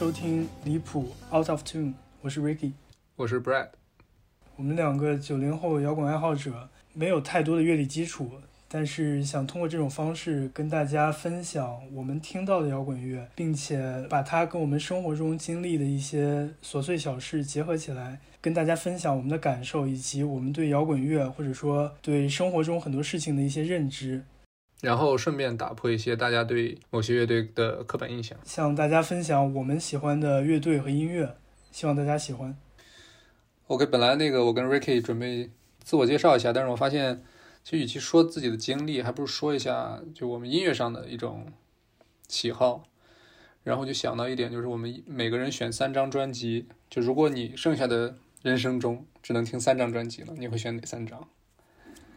收听离谱 Out of Tune，我是 Ricky。我是 Brad，我们两个九零后摇滚爱好者，没有太多的乐理基础，但是想通过这种方式跟大家分享我们听到的摇滚乐，并且把它跟我们生活中经历的一些琐碎小事结合起来，跟大家分享我们的感受，以及我们对摇滚乐或者说对生活中很多事情的一些认知，然后顺便打破一些大家对某些乐队的刻板印象。向大家分享我们喜欢的乐队和音乐，希望大家喜欢。OK，本来那个我跟 Ricky 准备自我介绍一下，但是我发现，其实与其说自己的经历，还不如说一下就我们音乐上的一种喜好。然后就想到一点，就是我们每个人选三张专辑，就如果你剩下的人生中只能听三张专辑了，你会选哪三张？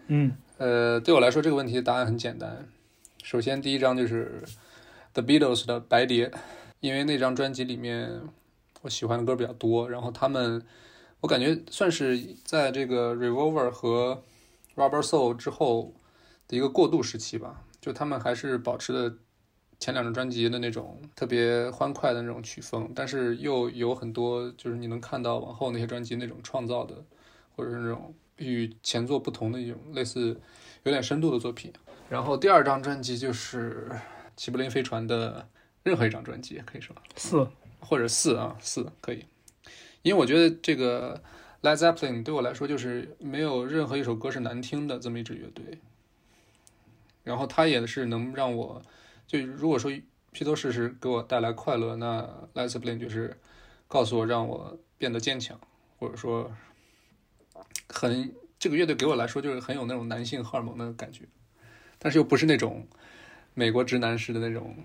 嗯呃，对我来说这个问题的答案很简单。首先，第一张就是 The Beatles 的《白碟》，因为那张专辑里面我喜欢的歌比较多，然后他们我感觉算是在这个 Revolver 和 Rubber Soul 之后的一个过渡时期吧，就他们还是保持了前两张专辑的那种特别欢快的那种曲风，但是又有很多就是你能看到往后那些专辑那种创造的，或者是那种与前作不同的一种类似有点深度的作品。然后第二张专辑就是齐柏林飞船的任何一张专辑，可以说四或者四啊四可以，因为我觉得这个 Led Zeppelin 对我来说就是没有任何一首歌是难听的这么一支乐队。然后它也是能让我，就如果说披头士是给我带来快乐，那 Led Zeppelin 就是告诉我让我变得坚强，或者说很这个乐队给我来说就是很有那种男性荷尔蒙的感觉，但是又不是那种美国直男式的那种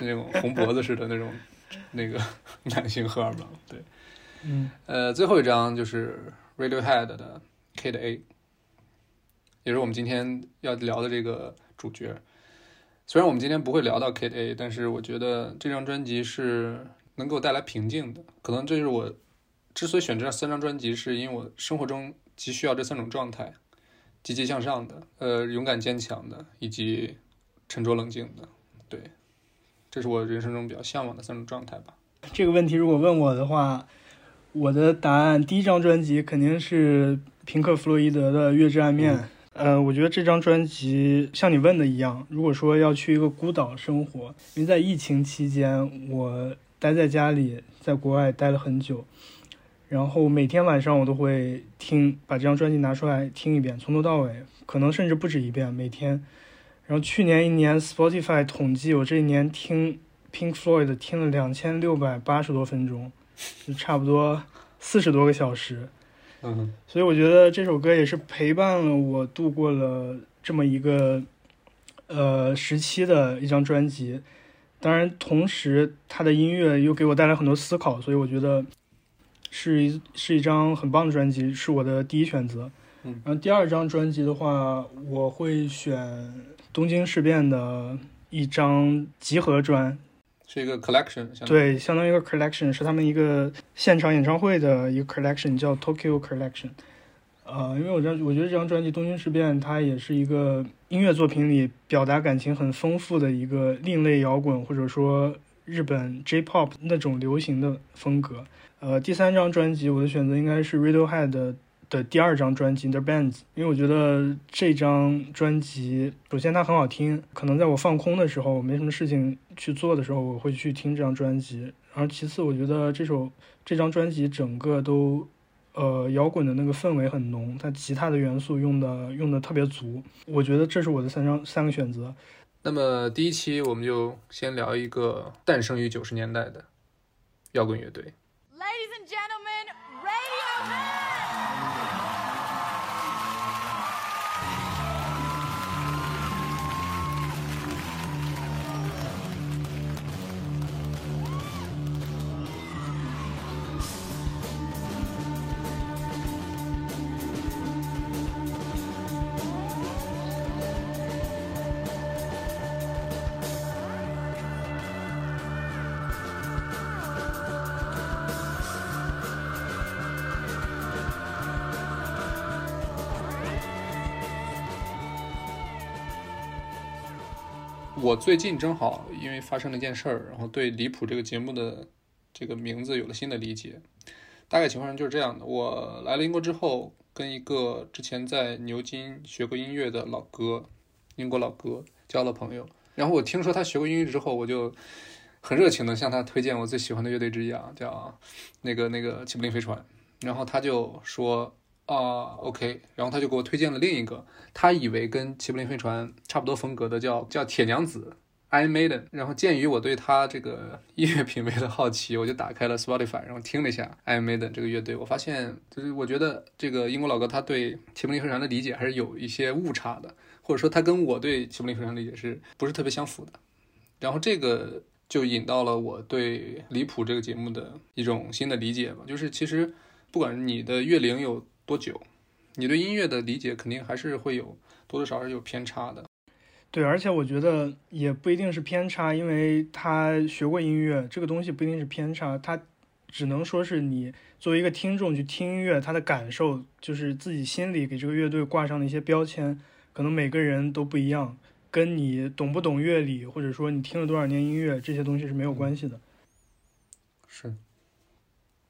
那种红脖子似的那种那个 男性荷尔蒙。对，嗯呃，最后一张就是 Radiohead 的 Kid A，也是我们今天要聊的这个主角。虽然我们今天不会聊到 Kid A，但是我觉得这张专辑是能给我带来平静的。可能这是我之所以选这三张专辑，是因为我生活中急需要这三种状态：积极向上的、呃勇敢坚强的，以及沉着冷静的。对，这是我人生中比较向往的三种状态吧。这个问题如果问我的话，我的答案第一张专辑肯定是平克·弗洛伊德的《月之暗面》。呃，我觉得这张专辑像你问的一样，如果说要去一个孤岛生活，因为在疫情期间我待在家里，在国外待了很久，然后每天晚上我都会听，把这张专辑拿出来听一遍，从头到尾，可能甚至不止一遍，每天。然后去年一年 Spotify 统计，我这一年听 Pink Floyd 听了两千六百八十多分钟，就差不多四十多个小时。嗯所以我觉得这首歌也是陪伴了我度过了这么一个呃时期的一张专辑。当然，同时他的音乐又给我带来很多思考，所以我觉得是一是一张很棒的专辑，是我的第一选择。嗯然后第二张专辑的话，我会选东京事变的一张集合专，是一个 collection，相对，相当于一个 collection，是他们一个现场演唱会的一个 collection，叫 Tokyo Collection。呃，因为我这我觉得这张专辑《东京事变》它也是一个音乐作品里表达感情很丰富的一个另类摇滚，或者说日本 J-pop 那种流行的风格。呃，第三张专辑我的选择应该是 Radiohead 的的第二张专辑《The Bands》，因为我觉得这张专辑首先它很好听，可能在我放空的时候，没什么事情去做的时候，我会去听这张专辑。然后其次，我觉得这首这张专辑整个都，呃，摇滚的那个氛围很浓，它吉他的元素用的用的特别足。我觉得这是我的三张三个选择。那么第一期我们就先聊一个诞生于九十年代的摇滚乐队。我最近正好因为发生了一件事儿，然后对离谱这个节目的这个名字有了新的理解。大概情况就是这样的：我来了英国之后，跟一个之前在牛津学过音乐的老哥，英国老哥交了朋友。然后我听说他学过音乐之后，我就很热情的向他推荐我最喜欢的乐队之一啊，叫那个那个齐柏林飞船。然后他就说啊，OK，然后他就给我推荐了另一个，他以为跟齐柏林飞船差不多风格的叫叫铁娘子 Iron Maiden。然后鉴于我对他这个 音乐品味的好奇，我就打开了 Spotify，然后听了一下 Iron Maiden 这个乐队，我发现就是我觉得这个英国老哥他对齐柏林飞船的理解还是有一些误差的，或者说他跟我对齐柏林飞船理解是不是特别相符的。然后这个就引到了我对离谱这个节目的一种新的理解吧，就是其实。不管你的乐龄有多久，你对音乐的理解肯定还是会有多多少少有偏差的。对，而且我觉得也不一定是偏差，因为他学过音乐，这个东西不一定是偏差，他只能说是你作为一个听众去听音乐，他的感受就是自己心里给这个乐队挂上的一些标签，可能每个人都不一样，跟你懂不懂乐理，或者说你听了多少年音乐这些东西是没有关系的。是。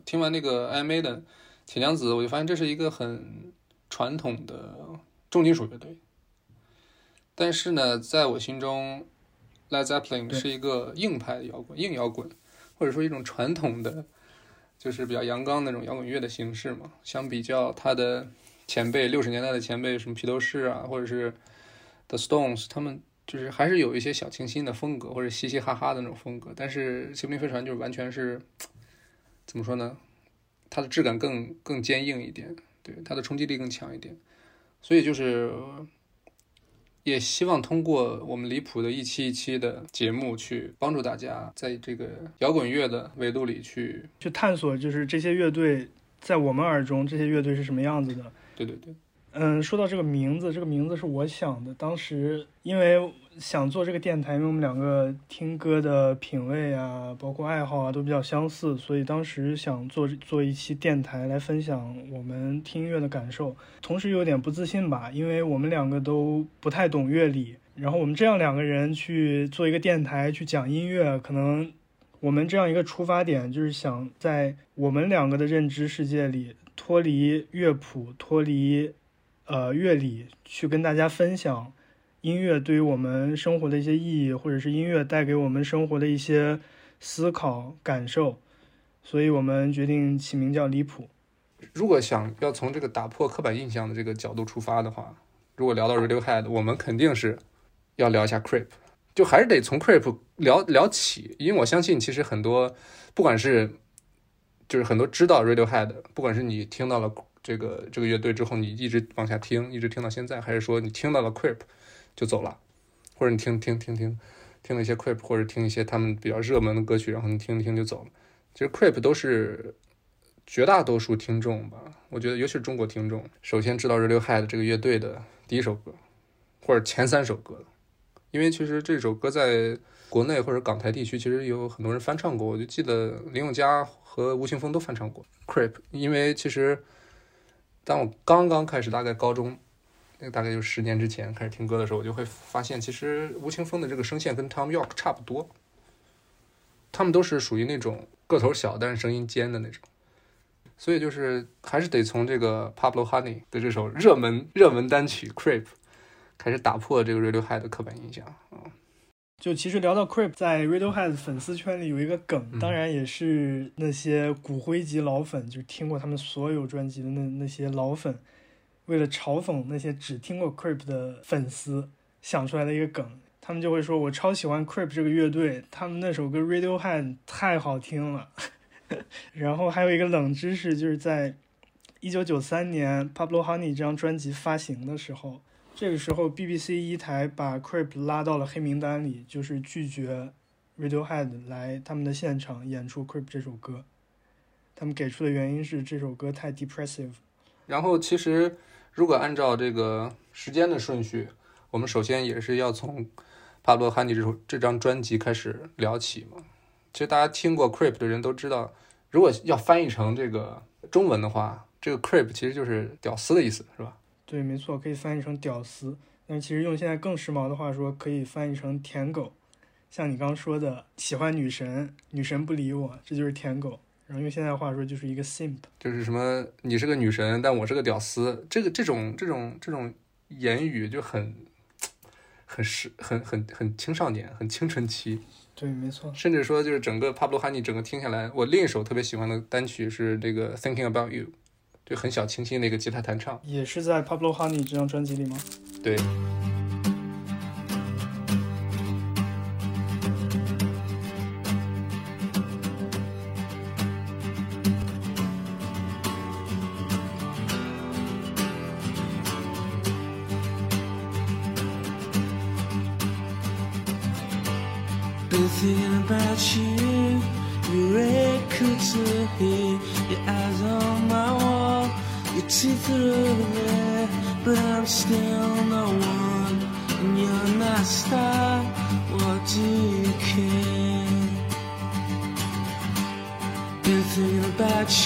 听完那个 I Made 的铁娘子，我就发现这是一个很传统的重金属乐队。但是呢，在我心中，Led Zeppelin 是一个硬派的摇滚、硬摇滚，或者说一种传统的，就是比较阳刚那种摇滚乐的形式嘛。相比较他的前辈，六十年代的前辈，什么披头士啊，或者是 The Stones，他们就是还是有一些小清新的风格，或者嘻嘻哈哈的那种风格。但是齐柏林飞船就是完全是。怎么说呢？它的质感更更坚硬一点，对它的冲击力更强一点，所以就是也希望通过我们离谱的一期一期的节目，去帮助大家在这个摇滚乐的维度里去去探索，就是这些乐队在我们耳中这些乐队是什么样子的。对对对。嗯，说到这个名字，这个名字是我想的。当时因为想做这个电台，因为我们两个听歌的品味啊，包括爱好啊，都比较相似，所以当时想做做一期电台来分享我们听音乐的感受。同时有点不自信吧，因为我们两个都不太懂乐理，然后我们这样两个人去做一个电台去讲音乐，可能我们这样一个出发点就是想在我们两个的认知世界里脱离乐谱，脱离。呃，乐理去跟大家分享音乐对于我们生活的一些意义，或者是音乐带给我们生活的一些思考感受，所以我们决定起名叫离谱。如果想要从这个打破刻板印象的这个角度出发的话，如果聊到 Radiohead，我们肯定是要聊一下 Creep，就还是得从 Creep 聊聊起，因为我相信其实很多，不管是就是很多知道 Radiohead，不管是你听到了。这个这个乐队之后，你一直往下听，一直听到现在，还是说你听到了 Creep 就走了，或者你听听听听听了一些 Creep，或者听一些他们比较热门的歌曲，然后你听一听就走了。其实 Creep 都是绝大多数听众吧，我觉得尤其是中国听众，首先知道 Radiohead 这个乐队的第一首歌，或者前三首歌，因为其实这首歌在国内或者港台地区其实有很多人翻唱过，我就记得林宥嘉和吴青峰都翻唱过 Creep，因为其实。当我刚刚开始，大概高中，那大概就十年之前开始听歌的时候，我就会发现，其实吴青峰的这个声线跟 Tom York 差不多，他们都是属于那种个头小但是声音尖的那种，所以就是还是得从这个 Pablo Honey 的这首热门热门单曲 Creep 开始打破这个 Radiohead 的刻板印象啊。就其实聊到 Creep，在 Radiohead 粉丝圈里有一个梗，当然也是那些骨灰级老粉，就听过他们所有专辑的那那些老粉，为了嘲讽那些只听过 Creep 的粉丝想出来的一个梗。他们就会说：“我超喜欢 Creep 这个乐队，他们那首歌 Radiohead 太好听了。”然后还有一个冷知识，就是在一九九三年 Pablo Honey 这张专辑发行的时候。这个时候，BBC 一台把 Creep 拉到了黑名单里，就是拒绝 Radiohead 来他们的现场演出 Creep 这首歌。他们给出的原因是这首歌太 depressive。然后，其实如果按照这个时间的顺序，我们首先也是要从帕罗汉尼这首这张专辑开始聊起嘛。其实大家听过 Creep 的人都知道，如果要翻译成这个中文的话，这个 Creep 其实就是屌丝的意思，是吧？对，没错，可以翻译成“屌丝”。但其实用现在更时髦的话说，可以翻译成舔狗。像你刚刚说的，喜欢女神，女神不理我，这就是舔狗。然后用现在话说，就是一个 simp。就是什么你是个女神，但我是个屌丝，这个这种这种这种言语就很很时很很很青少年，很青春期。对，没错。甚至说，就是整个 Pablo Honey 整个听下来，我另一首特别喜欢的单曲是这个 Thinking About You，就很小清新的一个吉他弹唱。也是在 Pablo Honey 这张专辑里吗？对。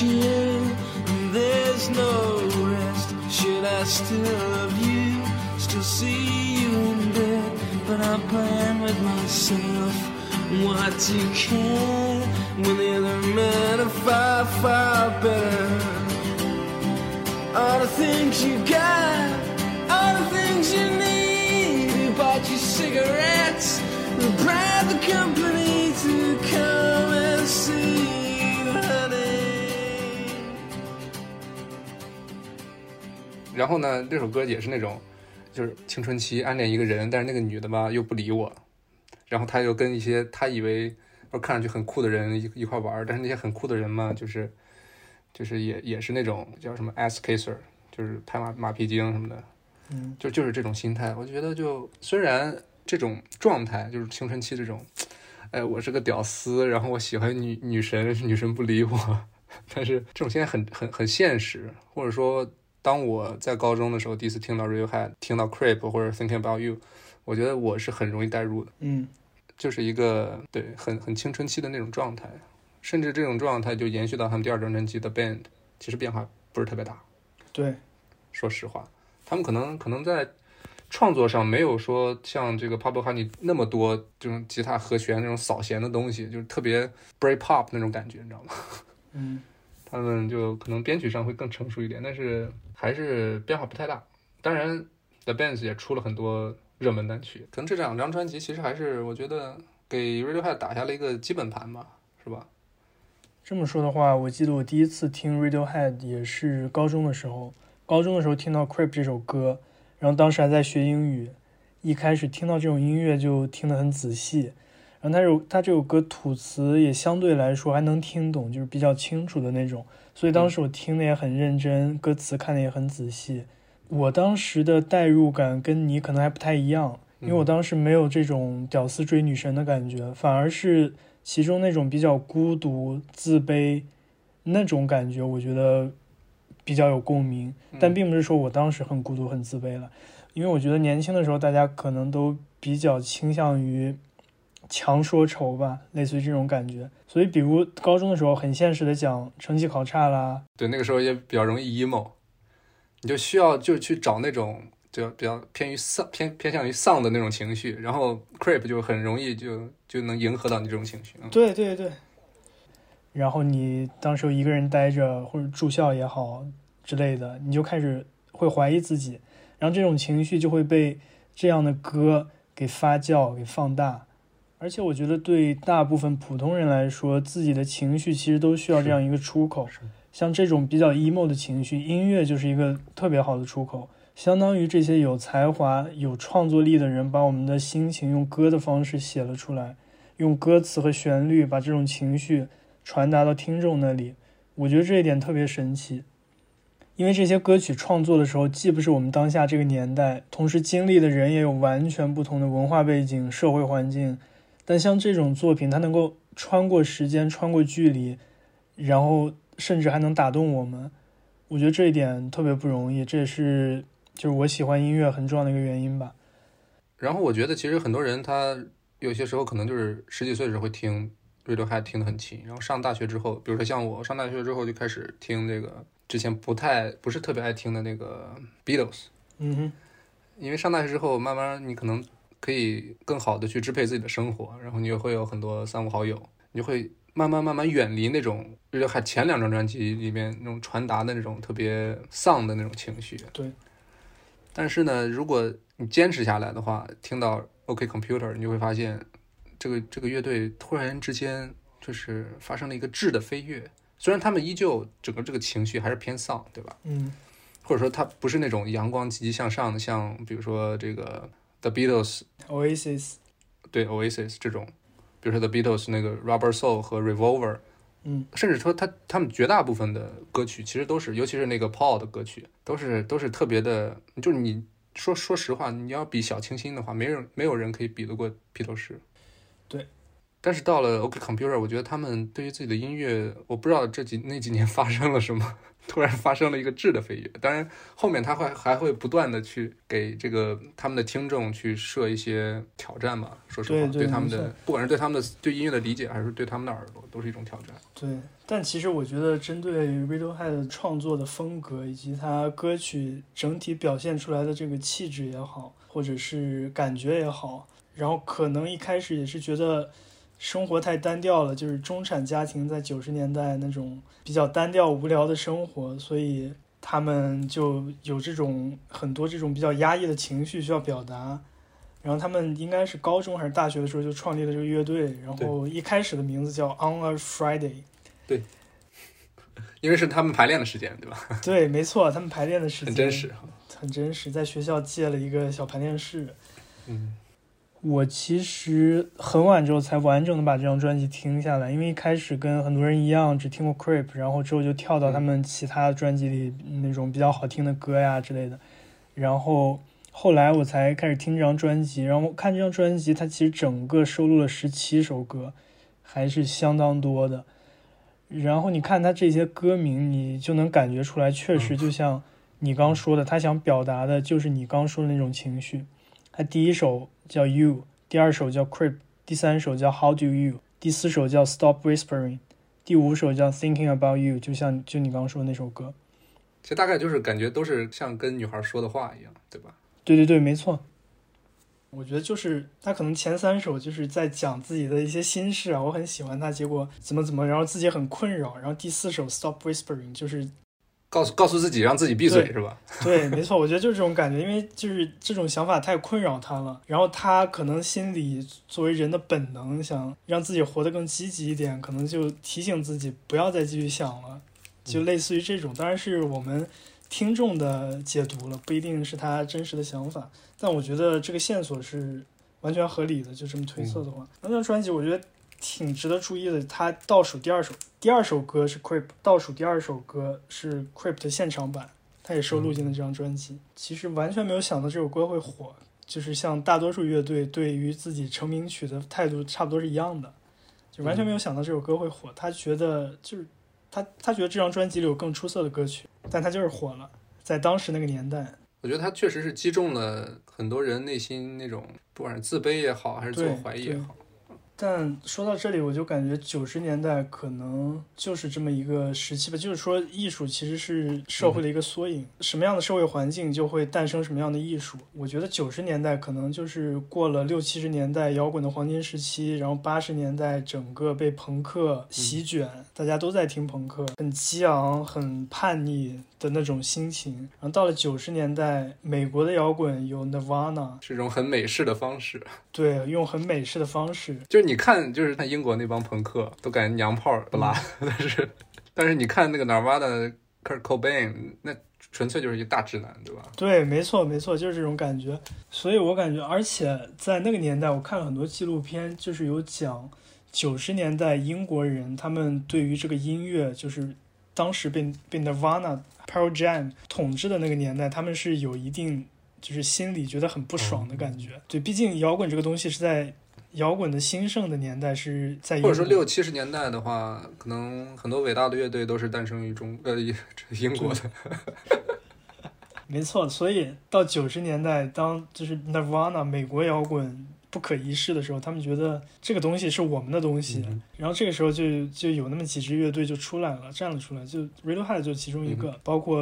About and there's no rest. Should I still love you? Still see you in bed, but I'm playing with myself. What do you care when the other men are far, far better? All the things you got, all the things you need. You bought you cigarettes, you bribed the company 然后呢，这首歌也是那种，就是青春期暗恋一个人，但是那个女的吧又不理我，然后他又跟一些他以为或看上去很酷的人一一块玩，但是那些很酷的人嘛，就是就是也也是那种叫什么 ass kisser，就是拍马马屁精什么的，嗯，就就是这种心态。我觉得就虽然这种状态就是青春期这种，哎，我是个屌丝，然后我喜欢女女神，女神不理我，但是这种现在很很很现实，或者说。当我在高中的时候，第一次听到 Radiohead，听到 Creep 或者 Thinking About You，我觉得我是很容易代入的，嗯，就是一个对很很青春期的那种状态，甚至这种状态就延续到他们第二张专辑的 Band，其实变化不是特别大。对，说实话，他们可能可能在创作上没有说像这个 Pablo Honey 那么多这种吉他和弦那种扫弦的东西，就是特别 break pop 那种感觉，你知道吗？嗯，他们就可能编曲上会更成熟一点，但是还是变化不太大。当然，The Bands 也出了很多热门单曲，可能这两张专辑其实还是我觉得给 Radiohead 打下了一个基本盘吧，是吧？这么说的话，我记得我第一次听 Radiohead 也是高中的时候，高中的时候听到《Creep》这首歌，然后当时还在学英语，一开始听到这种音乐就听得很仔细，然后他有他这首歌吐词也相对来说还能听懂，就是比较清楚的那种，所以当时我听的也很认真，歌词看的也很仔细。我当时的代入感跟你可能还不太一样，因为我当时没有这种屌丝追女神的感觉，反而是其中那种比较孤独、自卑那种感觉，我觉得比较有共鸣。但并不是说我当时很孤独、很自卑了，因为我觉得年轻的时候大家可能都比较倾向于强说愁吧，类似于这种感觉。所以，比如高中的时候，很现实的讲，成绩考差啦，对，那个时候也比较容易 emo，你就需要就去找那种就比较偏于丧偏偏向于丧的那种情绪，然后 Creep 就很容易就就能迎合到你这种情绪。嗯对对对。然后你当时一个人待着，或者住校也好之类的，你就开始会怀疑自己，然后这种情绪就会被这样的歌给发酵、给放大。而且我觉得对大部分普通人来说，自己的情绪其实都需要这样一个出口。像这种比较 emo 的情绪，音乐就是一个特别好的出口。相当于这些有才华、有创作力的人，把我们的心情用歌的方式写了出来，用歌词和旋律把这种情绪传达到听众那里。我觉得这一点特别神奇，因为这些歌曲创作的时候，既不是我们当下这个年代，同时经历的人也有完全不同的文化背景、社会环境。但像这种作品，它能够穿过时间、穿过距离，然后甚至还能打动我们。我觉得这一点特别不容易，这也是就是我喜欢音乐很重要的一个原因吧。然后我觉得其实很多人他有些时候可能就是十几岁的时候会听 Radiohead 听得很勤，然后上大学之后，比如说像我上大学之后就开始听这个之前不太不是特别爱听的那个 Beatles，嗯哼，因为上大学之后，慢慢你可能可以更好的去支配自己的生活，然后你也会有很多三五好友，你就会慢慢慢慢远离那种，就是还前两张专辑里面那种传达的那种特别丧的那种情绪。对。但是呢，如果你坚持下来的话，听到 OK Computer，你就会发现，这个这个乐队突然之间就是发生了一个质的飞跃。虽然他们依旧整个这个情绪还是偏丧，对吧？嗯，或者说他不是那种阳光积极向上的，像比如说这个 The Beatles，Oasis，对 Oasis 这种，比如说 The Beatles 那个 Rubber Soul 和 Revolver，嗯，甚至说他他们绝大部分的歌曲其实都是，尤其是那个 Paul 的歌曲，都是都是特别的，就是你说说实话，你要比小清新的话，没人没有人可以比得过披头士。对。但是到了 OK Computer，我觉得他们对于自己的音乐，我不知道这几那几年发生了什么，突然发生了一个质的飞跃。当然，后面他会还会不断的去给这个他们的听众去设一些挑战吧。说实话，对对他们的不管是对他们的对音乐的理解，还是对他们的耳朵，都是一种挑战。对，但其实我觉得，针对 Radiohead 创作的风格以及他歌曲整体表现出来的这个气质也好，或者是感觉也好，然后可能一开始也是觉得生活太单调了，就是中产家庭在九十年代那种比较单调无聊的生活，所以他们就有这种很多这种比较压抑的情绪需要表达。然后他们应该是高中还是大学的时候就创立了这个乐队，然后一开始的名字叫 On a Friday。对因为是他们排练的时间，对吧？对，没错，他们排练的时间很真实。很真实，在学校借了一个小排练室。嗯，我其实很晚之后才完整的把这张专辑听下来，因为一开始跟很多人一样只听过 Creep，然后之后就跳到他们其他专辑里那种比较好听的歌呀之类的，然后后来我才开始听这张专辑，然后看这张专辑，它其实整个收录了十七首歌，还是相当多的。然后你看他这些歌名，你就能感觉出来，确实就像你刚说的，他想表达的就是你刚说的那种情绪。他第一首叫 You，第二首叫 Creep，第三首叫 How Do You，第四首叫 Stop Whispering，第五首叫 Thinking About You，就像就你刚刚说的那首歌。其实大概就是感觉都是像跟女孩说的话一样，对吧？对对对，没错。我觉得就是他可能前三首就是在讲自己的一些心事啊，我很喜欢他，结果怎么怎么，然后自己很困扰，然后第四首 Stop Whispering 就是告诉告诉自己让自己闭嘴是吧？对，没错，我觉得就是这种感觉，因为就是这种想法太困扰他了，然后他可能心里作为人的本能，想让自己活得更积极一点，可能就提醒自己不要再继续想了，就类似于这种，当然是我们听众的解读了，不一定是他真实的想法，但我觉得这个线索是完全合理的，就这么推测的话，那张专辑我觉得挺值得注意的，他倒数第二首，第二首歌是 Creep，倒数第二首歌是 Creep 的现场版。他也收录进了这张专辑。其实完全没有想到这首歌会火，就是像大多数乐队对于自己成名曲的态度差不多是一样的，就完全没有想到这首歌会火。他觉得就是他他觉得这张专辑里有更出色的歌曲，但他就是火了，在当时那个年代。我觉得他确实是击中了很多人内心那种不管是自卑也好，还是自我怀疑也好。但说到这里，我就感觉九十年代可能就是这么一个时期吧。就是说，艺术其实是社会的一个缩影，什么样的社会环境就会诞生什么样的艺术。我觉得九十年代可能就是过了六七十年代摇滚的黄金时期，然后八十年代整个被朋克席卷，大家都在听朋克，很激昂、很叛逆的那种心情。然后到了九十年代，美国的摇滚有 Nirvana，是一种很美式的方式。对，用很美式的方式。就是你看，就是看英国那帮朋克都感觉娘炮不拉，但是但是你看那个 Nirvana Kurt Cobain，那纯粹就是一个大直男，对吧？对，没错，没错，就是这种感觉。所以我感觉，而且在那个年代，我看了很多纪录片，就是有讲九十年代英国人他们对于这个音乐，就是当时被被 Nirvana、Pearl Jam 统治的那个年代，他们是有一定就是心里觉得很不爽的感觉。对，毕竟摇滚这个东西是在。摇滚的兴盛的年代是在，或者说六七十年代的话，可能很多伟大的乐队都是诞生于中呃英国的。没错，所以到九十年代，当就是 Nirvana 美国摇滚不可一世的时候，他们觉得这个东西是我们的东西，嗯、然后这个时候就就有那么几支乐队就出来了，站了出来，就 Radiohead 就其中一个，嗯、包括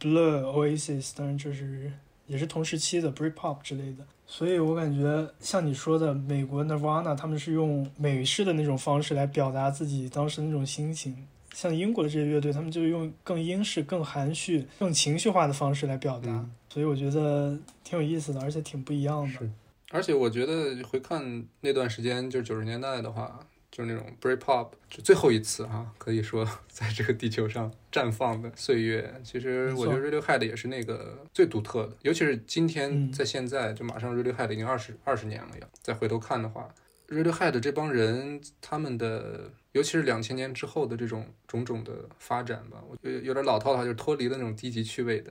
Blur、Oasis，当然就是也是同时期的 Britpop 之类的。所以我感觉像你说的，美国 Nirvana 他们是用美式的那种方式来表达自己当时那种心情，像英国的这些乐队，他们就用更英式、更含蓄、更情绪化的方式来表达。嗯所以我觉得挺有意思的，而且挺不一样的。是而且我觉得回看那段时间，就九十年代的话，就是那种 Britpop，就最后一次哈、可以说 在这个地球上绽放的岁月。其实我觉得 Radiohead 也是那个最独特的，尤其是今天嗯在现在，就马上 Radiohead 已经二十二十年了要。再回头看的话，Radiohead 这帮人他们的。尤其是两千年之后的这种种种的发展吧，我觉得有点老套的话，就是脱离了那种低级趣味的，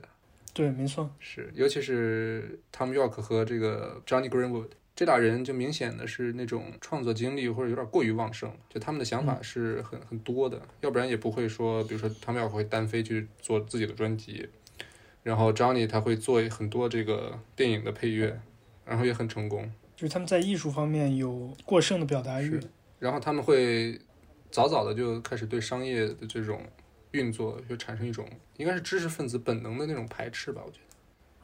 对，没错，是，尤其是 Tom York 和这个 Johnny Greenwood 这俩人，就明显的是那种创作精力或者有点过于旺盛，就他们的想法是很很多的，要不然也不会说，比如说 Tom York 会单飞去做自己的专辑，然后 Johnny 他会做很多这个电影的配乐，然后也很成功，就是他们在艺术方面有过剩的表达欲。然后他们会早早的就开始对商业的这种运作就产生一种应该是知识分子本能的那种排斥吧，我觉得。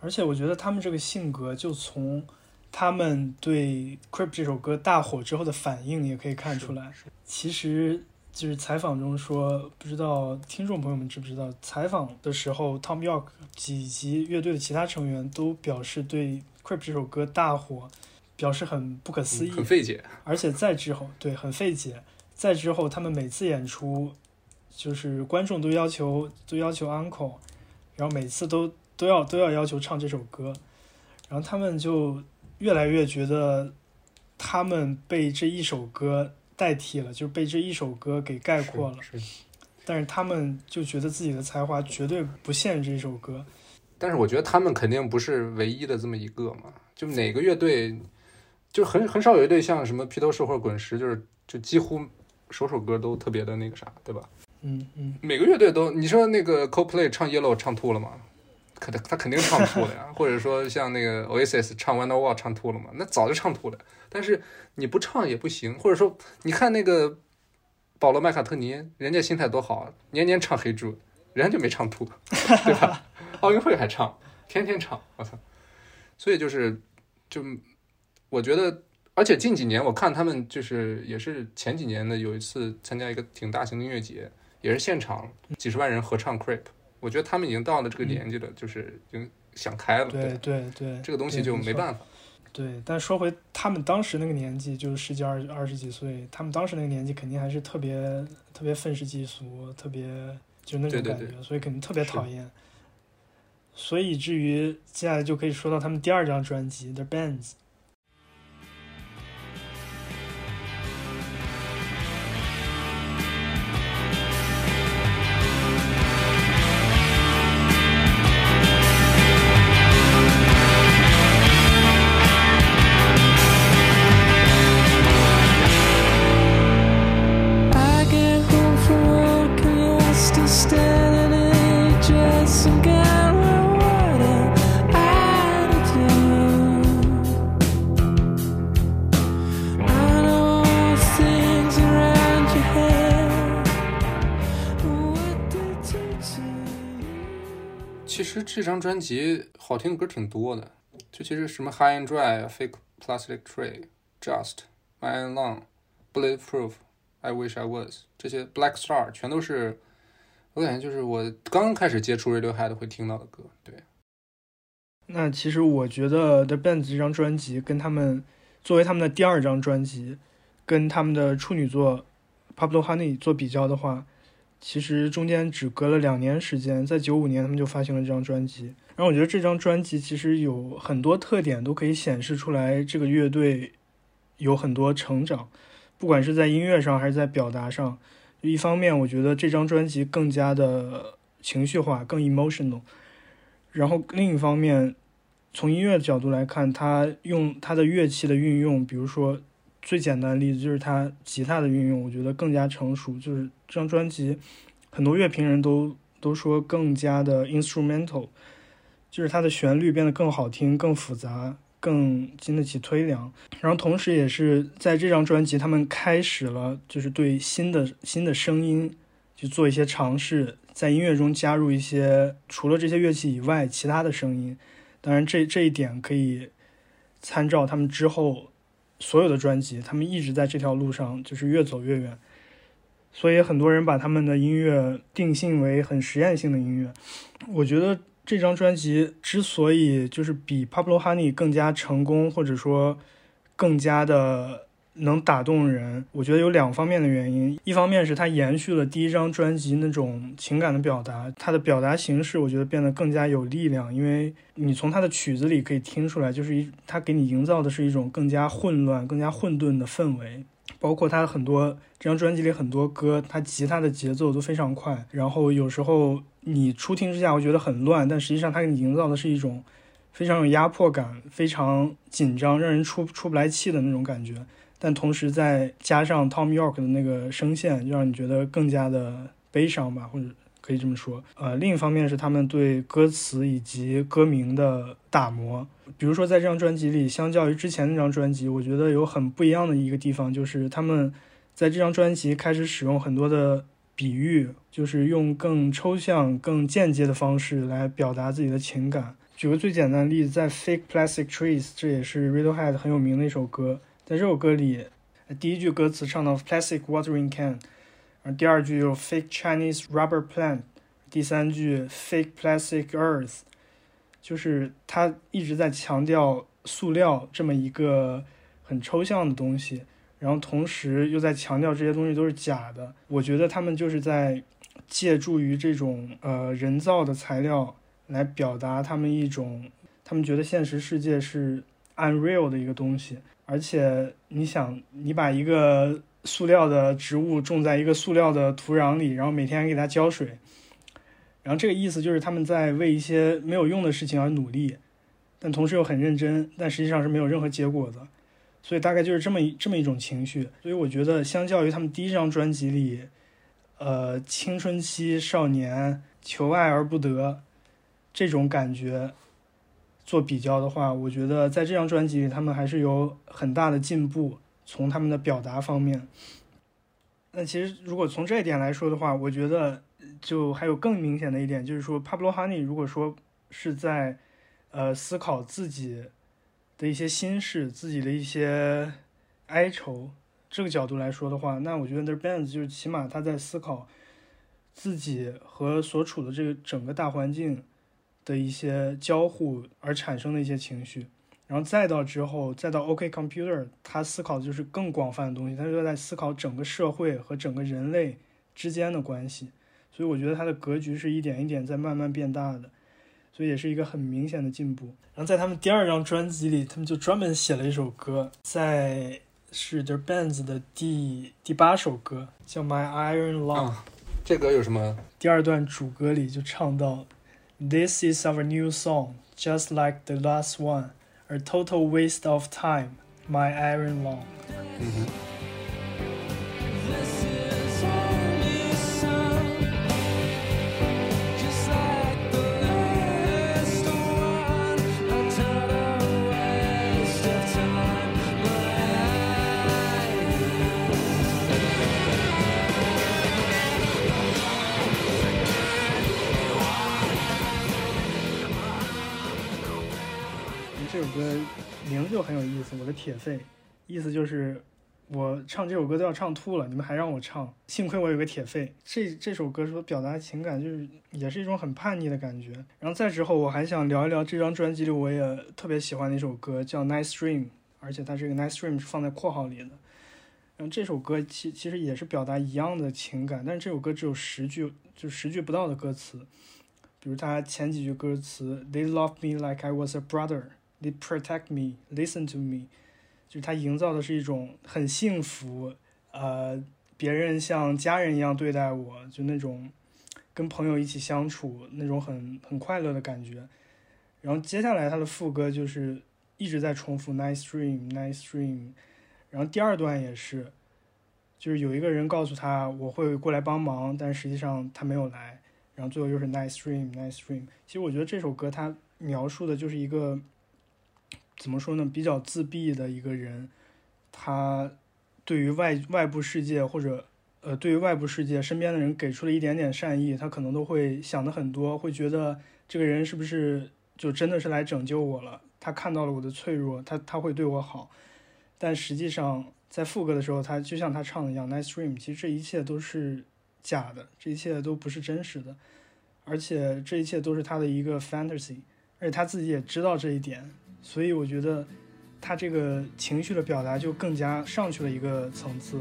而且我觉得他们这个性格，就从他们对《Creep》这首歌大火之后的反应也可以看出来。其实就是采访中说，不知道听众朋友们知不知道，采访的时候，Tom York 以及乐队的其他成员都表示对《Creep》这首歌大火表示很不可思议，嗯很费解，而且在之后，对，很费解。在之后，他们每次演出，就是观众都要求都要求 uncle，然后每次都都要都要要求唱这首歌，然后他们就越来越觉得他们被这一首歌代替了，就是被这一首歌给概括了。是。是但是他们就觉得自己的才华绝对不限这首歌。但是我觉得他们肯定不是唯一的这么一个嘛，就哪个乐队，就很很少有一队像什么披头士或者滚石，就是就几乎首首歌都特别的那个啥，对吧？嗯嗯，每个乐队都，你说那个 Coldplay 唱 Yellow 唱吐了吗？可他他肯定唱吐了呀，或者说像那个 Oasis 唱 Wonderwall 唱吐了嘛？那早就唱吐了。但是你不唱也不行，或者说你看那个保罗麦卡特尼，人家心态多好啊，年年唱黑猪，人家就没唱吐，对吧？奥运会还唱，天天唱，我操！所以就是就我觉得，而且近几年我看他们就是也是前几年的有一次参加一个挺大型的音乐节，也是现场几十万人合唱 Creep，我觉得他们已经到了这个年纪了，就是已经想开了，对对对，这个东西就没办法。对，但说回他们当时那个年纪，就是十几二二十几岁，他们当时那个年纪肯定还是特别特别愤世嫉俗，特别就那种感觉，对对对所以肯定特别讨厌。所以以至于接下来就可以说到他们第二张专辑《The Bands》。这张专辑好听的歌挺多的，就其实什么 High and Dry、Fake Plastic Tray、Just、My Own Long、Bulletproof、I Wish I Was 这些 Black Star 全都是我感觉就是我刚开始接触 Radiohead 会听到的歌。对，那其实我觉得 The Band 这张专辑跟他们作为他们的第二张专辑，跟他们的处女作《Pablo Honey》做比较的话，其实中间只隔了两年时间，在九五年他们就发行了这张专辑。然后我觉得这张专辑其实有很多特点都可以显示出来，这个乐队有很多成长，不管是在音乐上还是在表达上。一方面，我觉得这张专辑更加的情绪化，更 emotional。然后另一方面，从音乐的角度来看，它用它的乐器的运用，比如说最简单的例子就是它吉他的运用，我觉得更加成熟。就是这张专辑，很多乐评人都都说更加的 instrumental，就是它的旋律变得更好听、更复杂、更经得起推量。然后同时，也是在这张专辑，他们开始了就是对新的新的声音去做一些尝试，在音乐中加入一些除了这些乐器以外其他的声音。当然这这一点可以参照他们之后所有的专辑，他们一直在这条路上就是越走越远。所以很多人把他们的音乐定性为很实验性的音乐。我觉得这张专辑之所以就是比 Pablo Honey 更加成功，或者说更加的能打动人，我觉得有两方面的原因。一方面是它延续了第一张专辑那种情感的表达，它的表达形式我觉得变得更加有力量，因为你从它的曲子里可以听出来，就是一它给你营造的是一种更加混乱、更加混沌的氛围。包括他很多这张专辑里很多歌，他吉他的节奏都非常快，然后有时候你初听之下会觉得很乱，但实际上他给你营造的是一种非常有压迫感、非常紧张、让人出出不来气的那种感觉。但同时再加上 Tom York 的那个声线，就让你觉得更加的悲伤吧，或者可以这么说。呃，另一方面是他们对歌词以及歌名的打磨。比如说，在这张专辑里，相较于之前那张专辑，我觉得有很不一样的一个地方，就是他们在这张专辑开始使用很多的比喻，就是用更抽象、更间接的方式来表达自己的情感。举个最简单的例子，在《Fake Plastic Trees》，这也是 Radiohead 很有名的一首歌，在这首歌里，第一句歌词唱到 “Plastic Watering Can”，然后第二句又 “Fake Chinese Rubber Plant”，第三句 “Fake Plastic Earth”。就是他一直在强调塑料这么一个很抽象的东西，然后同时又在强调这些东西都是假的。我觉得他们就是在借助于这种呃人造的材料来表达他们一种他们觉得现实世界是 unreal 的一个东西。而且你想，你把一个塑料的植物种在一个塑料的土壤里，然后每天给它浇水。然后这个意思就是他们在为一些没有用的事情而努力，但同时又很认真，但实际上是没有任何结果的，所以大概就是这么这么一种情绪。所以我觉得，相较于他们第一张专辑里，呃，青春期少年求爱而不得这种感觉做比较的话，我觉得在这张专辑里，他们还是有很大的进步，从他们的表达方面。那其实如果从这一点来说的话，我觉得。就还有更明显的一点，就是说，Pablo Honey 如果说是在，呃，思考自己的一些心事、自己的一些哀愁这个角度来说的话，那我觉得 The Band 就是起码他在思考自己和所处的这个整个大环境的一些交互而产生的一些情绪，然后再到之后，再到 OK Computer，他思考的就是更广泛的东西，他就在思考整个社会和整个人类之间的关系。所以我觉得他的格局是一点一点在慢慢变大的，所以也是一个很明显的进步。然后在他们第二张专辑里，他们就专门写了一首歌，在是 The Bands 的第第八首歌，叫 My Iron Lung。这歌有什么？第二段主歌里就唱到，This is our new song, just like the last one, a total waste of time, My Iron Lung。Mm-hmm. 这首。歌名就很有意思，我的铁肺，意思就是我唱这首歌都要唱吐了，你们还让我唱，幸亏我有个铁肺。这这首歌所表达的情感就是也是一种很叛逆的感觉。然后再之后，我还想聊一聊这张专辑里我也特别喜欢的一首歌，叫《Nice Dream》，而且它这个《Nice Dream》是放在括号里的。然后这首歌其其实也是表达一样的情感，但是这首歌只有十句，就十句不到的歌词。比如它前几句歌词：They love me like I was a brother。They protect me, listen to me，就是他营造的是一种很幸福，呃，别人像家人一样对待我，就那种跟朋友一起相处那种很很快乐的感觉。然后接下来他的副歌就是一直在重复 nice dream, nice dream。然后第二段也是，就是有一个人告诉他我会过来帮忙，但实际上他没有来。然后最后又是 nice dream, nice dream。其实我觉得这首歌它描述的就是一个。怎么说呢？比较自闭的一个人，他对于外外部世界或者呃，对于外部世界身边的人给出了一点点善意，他可能都会想的很多，会觉得这个人是不是就真的是来拯救我了，他看到了我的脆弱，他他会对我好。但实际上，在副歌的时候，他就像他唱的一样，Nice Dream，其实这一切都是假的，这一切都不是真实的，而且这一切都是他的一个 fantasy，而且他自己也知道这一点，所以我觉得他这个情绪的表达就更加上去了一个层次。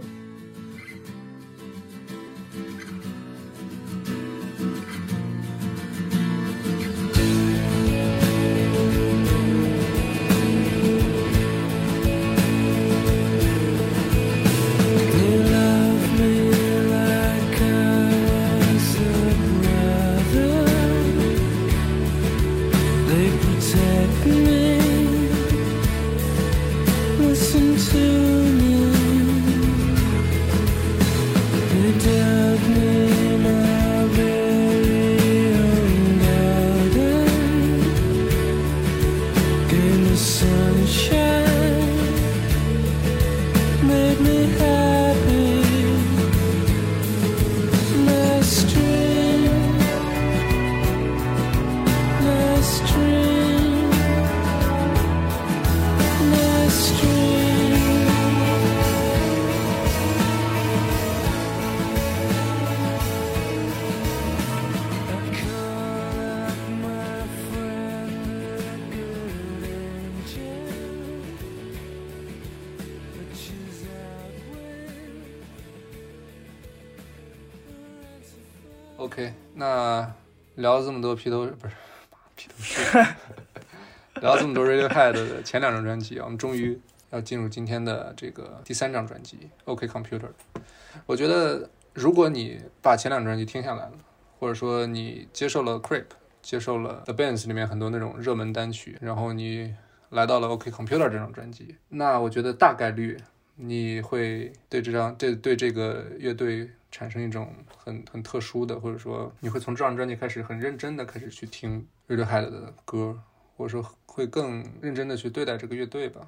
聊了这么多披头不是披头士，聊了这么多 Radiohead 的前两张专辑啊，我们终于要进入今天的这个第三张专辑《OK Computer》。我觉得，如果你把前两张专辑听下来了，或者说你接受了 Creep，接受了 The Bands 里面很多那种热门单曲，然后你来到了 OK Computer 这张专辑，那我觉得大概率你会对这张对对这个乐队产生一种很很特殊的，或者说你会从这张专辑开始很认真的开始去听 Radiohead 的歌，或者说会更认真的去对待这个乐队吧。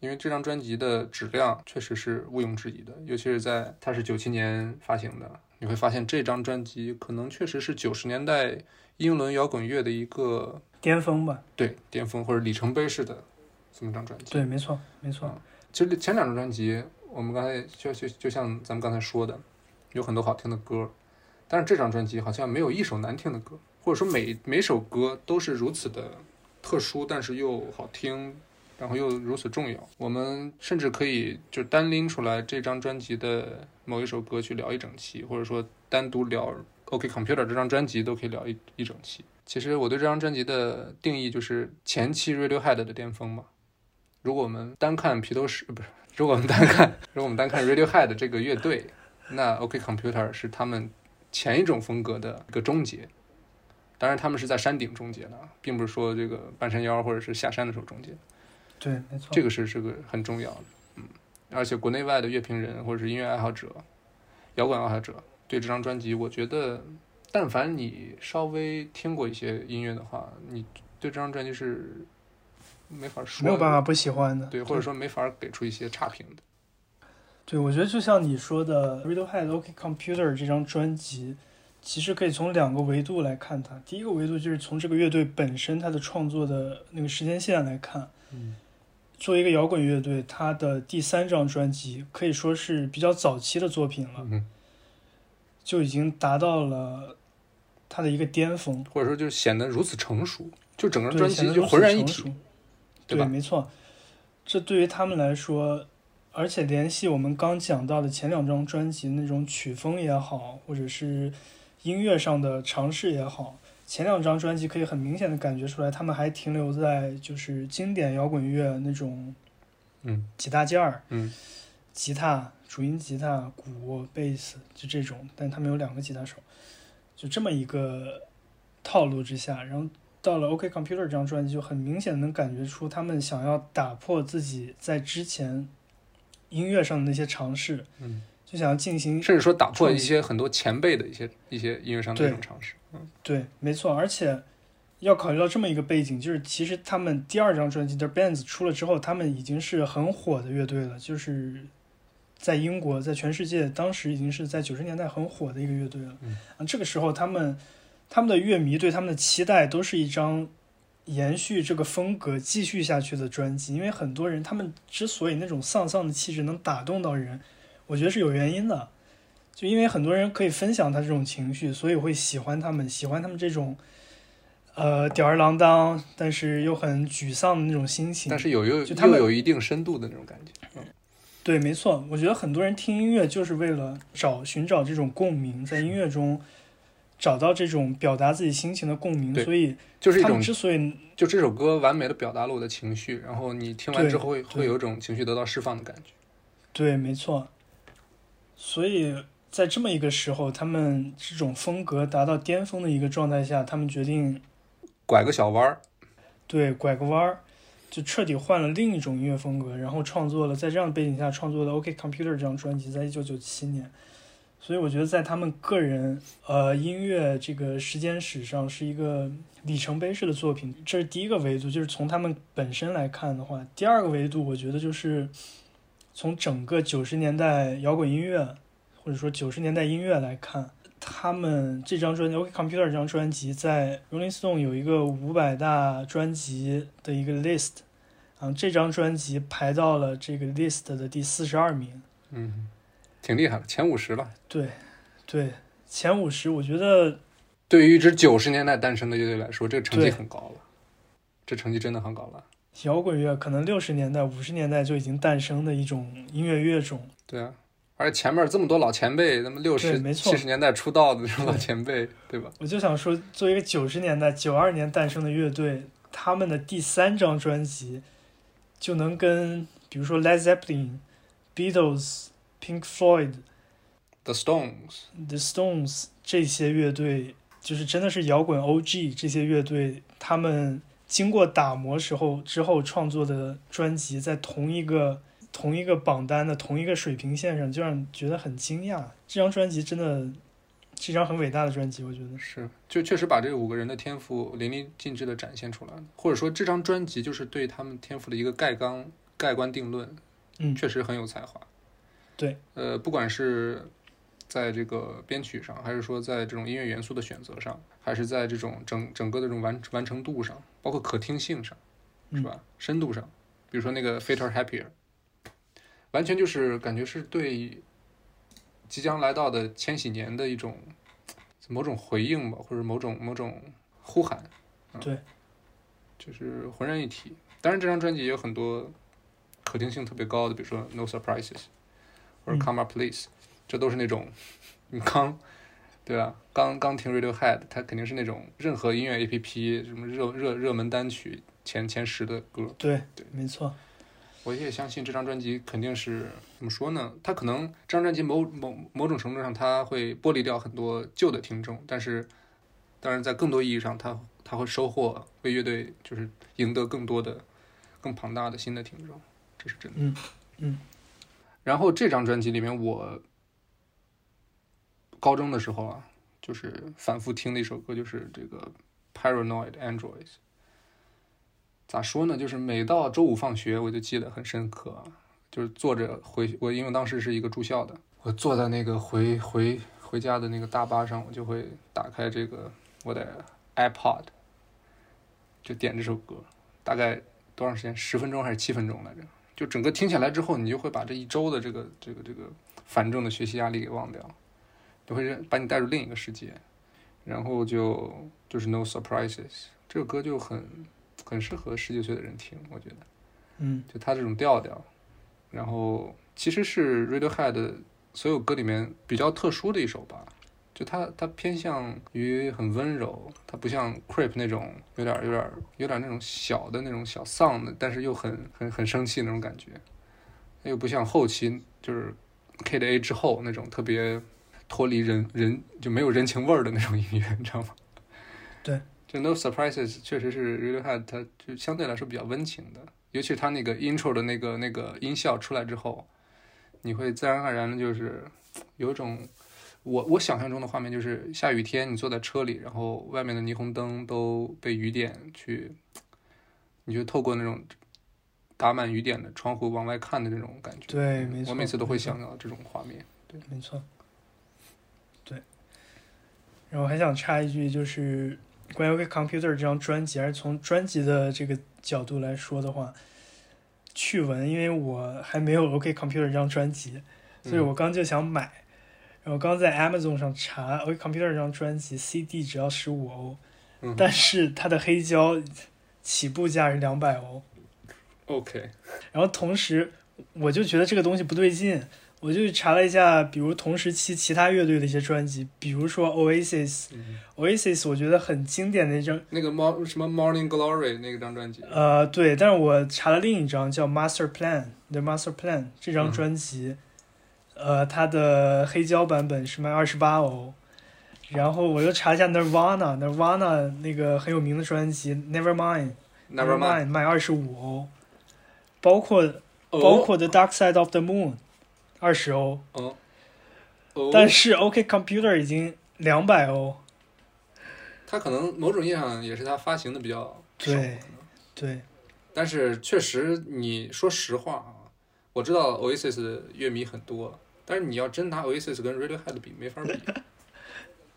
因为这张专辑的质量确实是毋庸置疑的，尤其是在它是九七年发行的，你会发现这张专辑可能确实是九十年代英伦摇滚乐的一个巅峰吧，对巅峰或者里程碑式的这么张专辑。对，没错，没错，其实前两张专辑，我们刚才就就就像咱们刚才说的，有很多好听的歌，但是这张专辑好像没有一首难听的歌，或者说每每首歌都是如此的特殊，但是又好听，然后又如此重要。我们甚至可以就单拎出来这张专辑的某一首歌去聊一整期，或者说单独聊 OK Computer 这张专辑都可以聊一一整期。其实我对这张专辑的定义就是前期 Radiohead 的巅峰嘛。如果我们单看披头士，不是，如果我们单看，如果我们单看 Radiohead 这个乐队，那 OK Computer 是他们前一种风格的一个终结。当然，他们是在山顶终结的，并不是说这个半山腰或者是下山的时候终结。对，没错，这个是这个很重要的，嗯，而且国内外的乐评人或者是音乐爱好者、摇滚爱好者对这张专辑，我觉得，但凡你稍微听过一些音乐的话，你对这张专辑是没法说，没有办法不喜欢的，对，或者说没法给出一些差评的。对，我觉得就像你说的，Radiohead OK Computer 这张专辑，其实可以从两个维度来看它。第一个维度就是从这个乐队本身它的创作的那个时间线来看。嗯，作为一个摇滚乐队，它的第三张专辑可以说是比较早期的作品了，嗯，就已经达到了它的一个巅峰。或者说就显得如此成熟，就整个对，专辑就浑然一体对？没错，这对于他们来说，而且联系我们刚讲到的前两张专辑那种曲风也好，或者是音乐上的尝试也好，前两张专辑可以很明显的感觉出来，他们还停留在就是经典摇滚乐那种嗯几大件儿，嗯吉他、主音吉他、鼓、贝斯，就这种，但他们有两个吉他手，就这么一个套路之下，然后到了 OK Computer 这张专辑，就很明显能感觉出他们想要打破自己在之前音乐上的那些尝试，嗯，就想要进行甚至说打破一些很多前辈的一些一些音乐上的对一种尝试。嗯对，没错，而且要考虑到这么一个背景，就是其实他们第二张专辑的 Bands 出了之后，他们已经是很火的乐队了，就是在英国，在全世界，当时已经是在九十年代很火的一个乐队了。嗯啊，这个时候他们他们的乐迷对他们的期待都是一张延续这个风格继续下去的专辑，因为很多人他们之所以那种丧丧的气质能打动到人，我觉得是有原因的，就因为很多人可以分享他这种情绪，所以会喜欢他们，喜欢他们这种，呃，吊儿郎当，但是又很沮丧的那种心情。但是有又就他们又有一定深度的那种感觉。嗯对，没错，我觉得很多人听音乐就是为了找寻找这种共鸣，在音乐中找到这种表达自己心情的共鸣，所以就是一种之所以就这首歌完美的表达了我的情绪，然后你听完之后会会有一种情绪得到释放的感觉。对，没错。所以在这么一个时候，他们这种风格达到巅峰的一个状态下，他们决定拐个小弯儿，对拐个弯儿，就彻底换了另一种音乐风格，然后创作了在这样的背景下创作了《OK Computer》这张专辑，在一九九七年。所以我觉得在他们个人呃音乐这个时间史上是一个里程碑式的作品。这是第一个维度，就是从他们本身来看的话。第二个维度，我觉得就是从整个九十年代摇滚音乐或者说九十年代音乐来看，他们这张专辑《OK Computer》这张专辑在 Rolling Stone 有一个五百大专辑的一个 list，啊，这张专辑排到了这个 list 的第四十二名。嗯，挺厉害的，前五十了。对，对，前五十，我觉得对于一支九十年代诞生的乐队来说，这个成绩很高了，这成绩真的很高了。摇滚乐可能六十年代、五十年代就已经诞生的一种音乐乐种。对啊，而且前面这么多老前辈，那么六十七十年代出道的这种老前辈，对吧？我就想说，作为一个九十年代、九二年诞生的乐队，他们的第三张专辑就能跟比如说 Led Zeppelin、Beatles、Pink Floyd、The Stones，The Stones 这些乐队，就是真的是摇滚 OG 这些乐队，他们经过打磨时候之后创作的专辑，在同一个同一个榜单的同一个水平线上，就让人觉得很惊讶。这张专辑真的是一张很伟大的专辑，我觉得。是，就确实把这五个人的天赋淋漓尽致的展现出来了，或者说这张专辑就是对他们天赋的一个盖纲、盖棺定论，嗯确实很有才华。对，呃，不管是在这个编曲上，还是说在这种音乐元素的选择上，还是在这种整整个的这种完完成度上，包括可听性上，是吧？深度上，比如说那个《Fitter Happier》，完全就是感觉是对即将来到的千禧年的一种某种回应吧，或者某种某种呼喊。嗯对，就是浑然一体。当然，这张专辑也有很多可听性特别高的，比如说《No Surprises》或者嗯《Karma Police》，这都是那种你刚对吧？刚刚听 Radiohead，它肯定是那种任何音乐 APP 什么热热热门单曲前前十的歌。对对没错。我也相信这张专辑肯定是怎么说呢？它可能这张专辑某某某种程度上，它会剥离掉很多旧的听众，但是当然在更多意义上，它它会收获为乐队就是赢得更多的、更庞大的新的听众，这是真的。嗯嗯。然后这张专辑里面，我高中的时候啊，就是反复听的一首歌，就是这个《Paranoid Androids》。咋说呢？就是每到周五放学，我就记得很深刻。就是坐着回我，因为当时是一个住校的，我坐在那个回回回家的那个大巴上，我就会打开这个我的 iPod，就点这首歌，大概多长时间？十分钟还是七分钟来着？就整个听下来之后，你就会把这一周的这个这个这个繁重的学习压力给忘掉，就会让把你带入另一个世界，然后就就是 No Surprises 这首歌就很很适合十几岁的人听，我觉得。嗯就它这种调调，然后其实是 Radiohead 所有歌里面比较特殊的一首吧。就它它偏向于很温柔，它不像 Creep 那种有点有点有点那种小的那种小丧的，但是又很很很生气那种感觉，又不像后期就是 K 的 A 之后那种特别脱离人人就没有人情味儿的那种音乐，你知道吗？对，就 No Surprises 确实是 Radiohead 它就相对来说比较温情的，尤其是它那个 intro 的那个那个音效出来之后，你会自然而然的就是有一种我我想象中的画面，就是下雨天你坐在车里，然后外面的霓虹灯都被雨点去，你就透过那种打满雨点的窗户往外看的那种感觉。对没错我每次都会想到这种画面。对没错，对。然后还想插一句，就是关于 OK Computer 这张专辑，还是从专辑的这个角度来说的话，趣闻，因为我还没有 OK Computer 这张专辑，所以我刚就想买。然后刚在 Amazon 上查 OK Computer 这张专辑 CD 只要十五欧，嗯但是它的黑胶起步价是两百欧。OK，然后同时我就觉得这个东西不对劲，我就查了一下，比如同时期其他乐队的一些专辑，比如说 Oasis，Oasis，、嗯 Oasis 我觉得很经典的一张，那个 Mo 什么 Morning Glory 那个张专辑，呃，对，但是我查了另一张叫 Master Plan，The Master Plan 这张嗯。专辑，呃，它的黑胶版本是卖二十八欧。然后我又查一下 Nirvana，Nirvana 那个很有名的专辑 Nevermind，Nevermind，卖二十五欧，包括哦包括 The Dark Side of the Moon，二十欧，哦，哦但是 OK Computer 已经两百欧。它可能某种意义上也是它发行的比较少，对对，但是确实，你说实话啊，我知道 Oasis 的乐迷很多，但是你要真拿 Oasis 跟 Radiohead 比，没法比。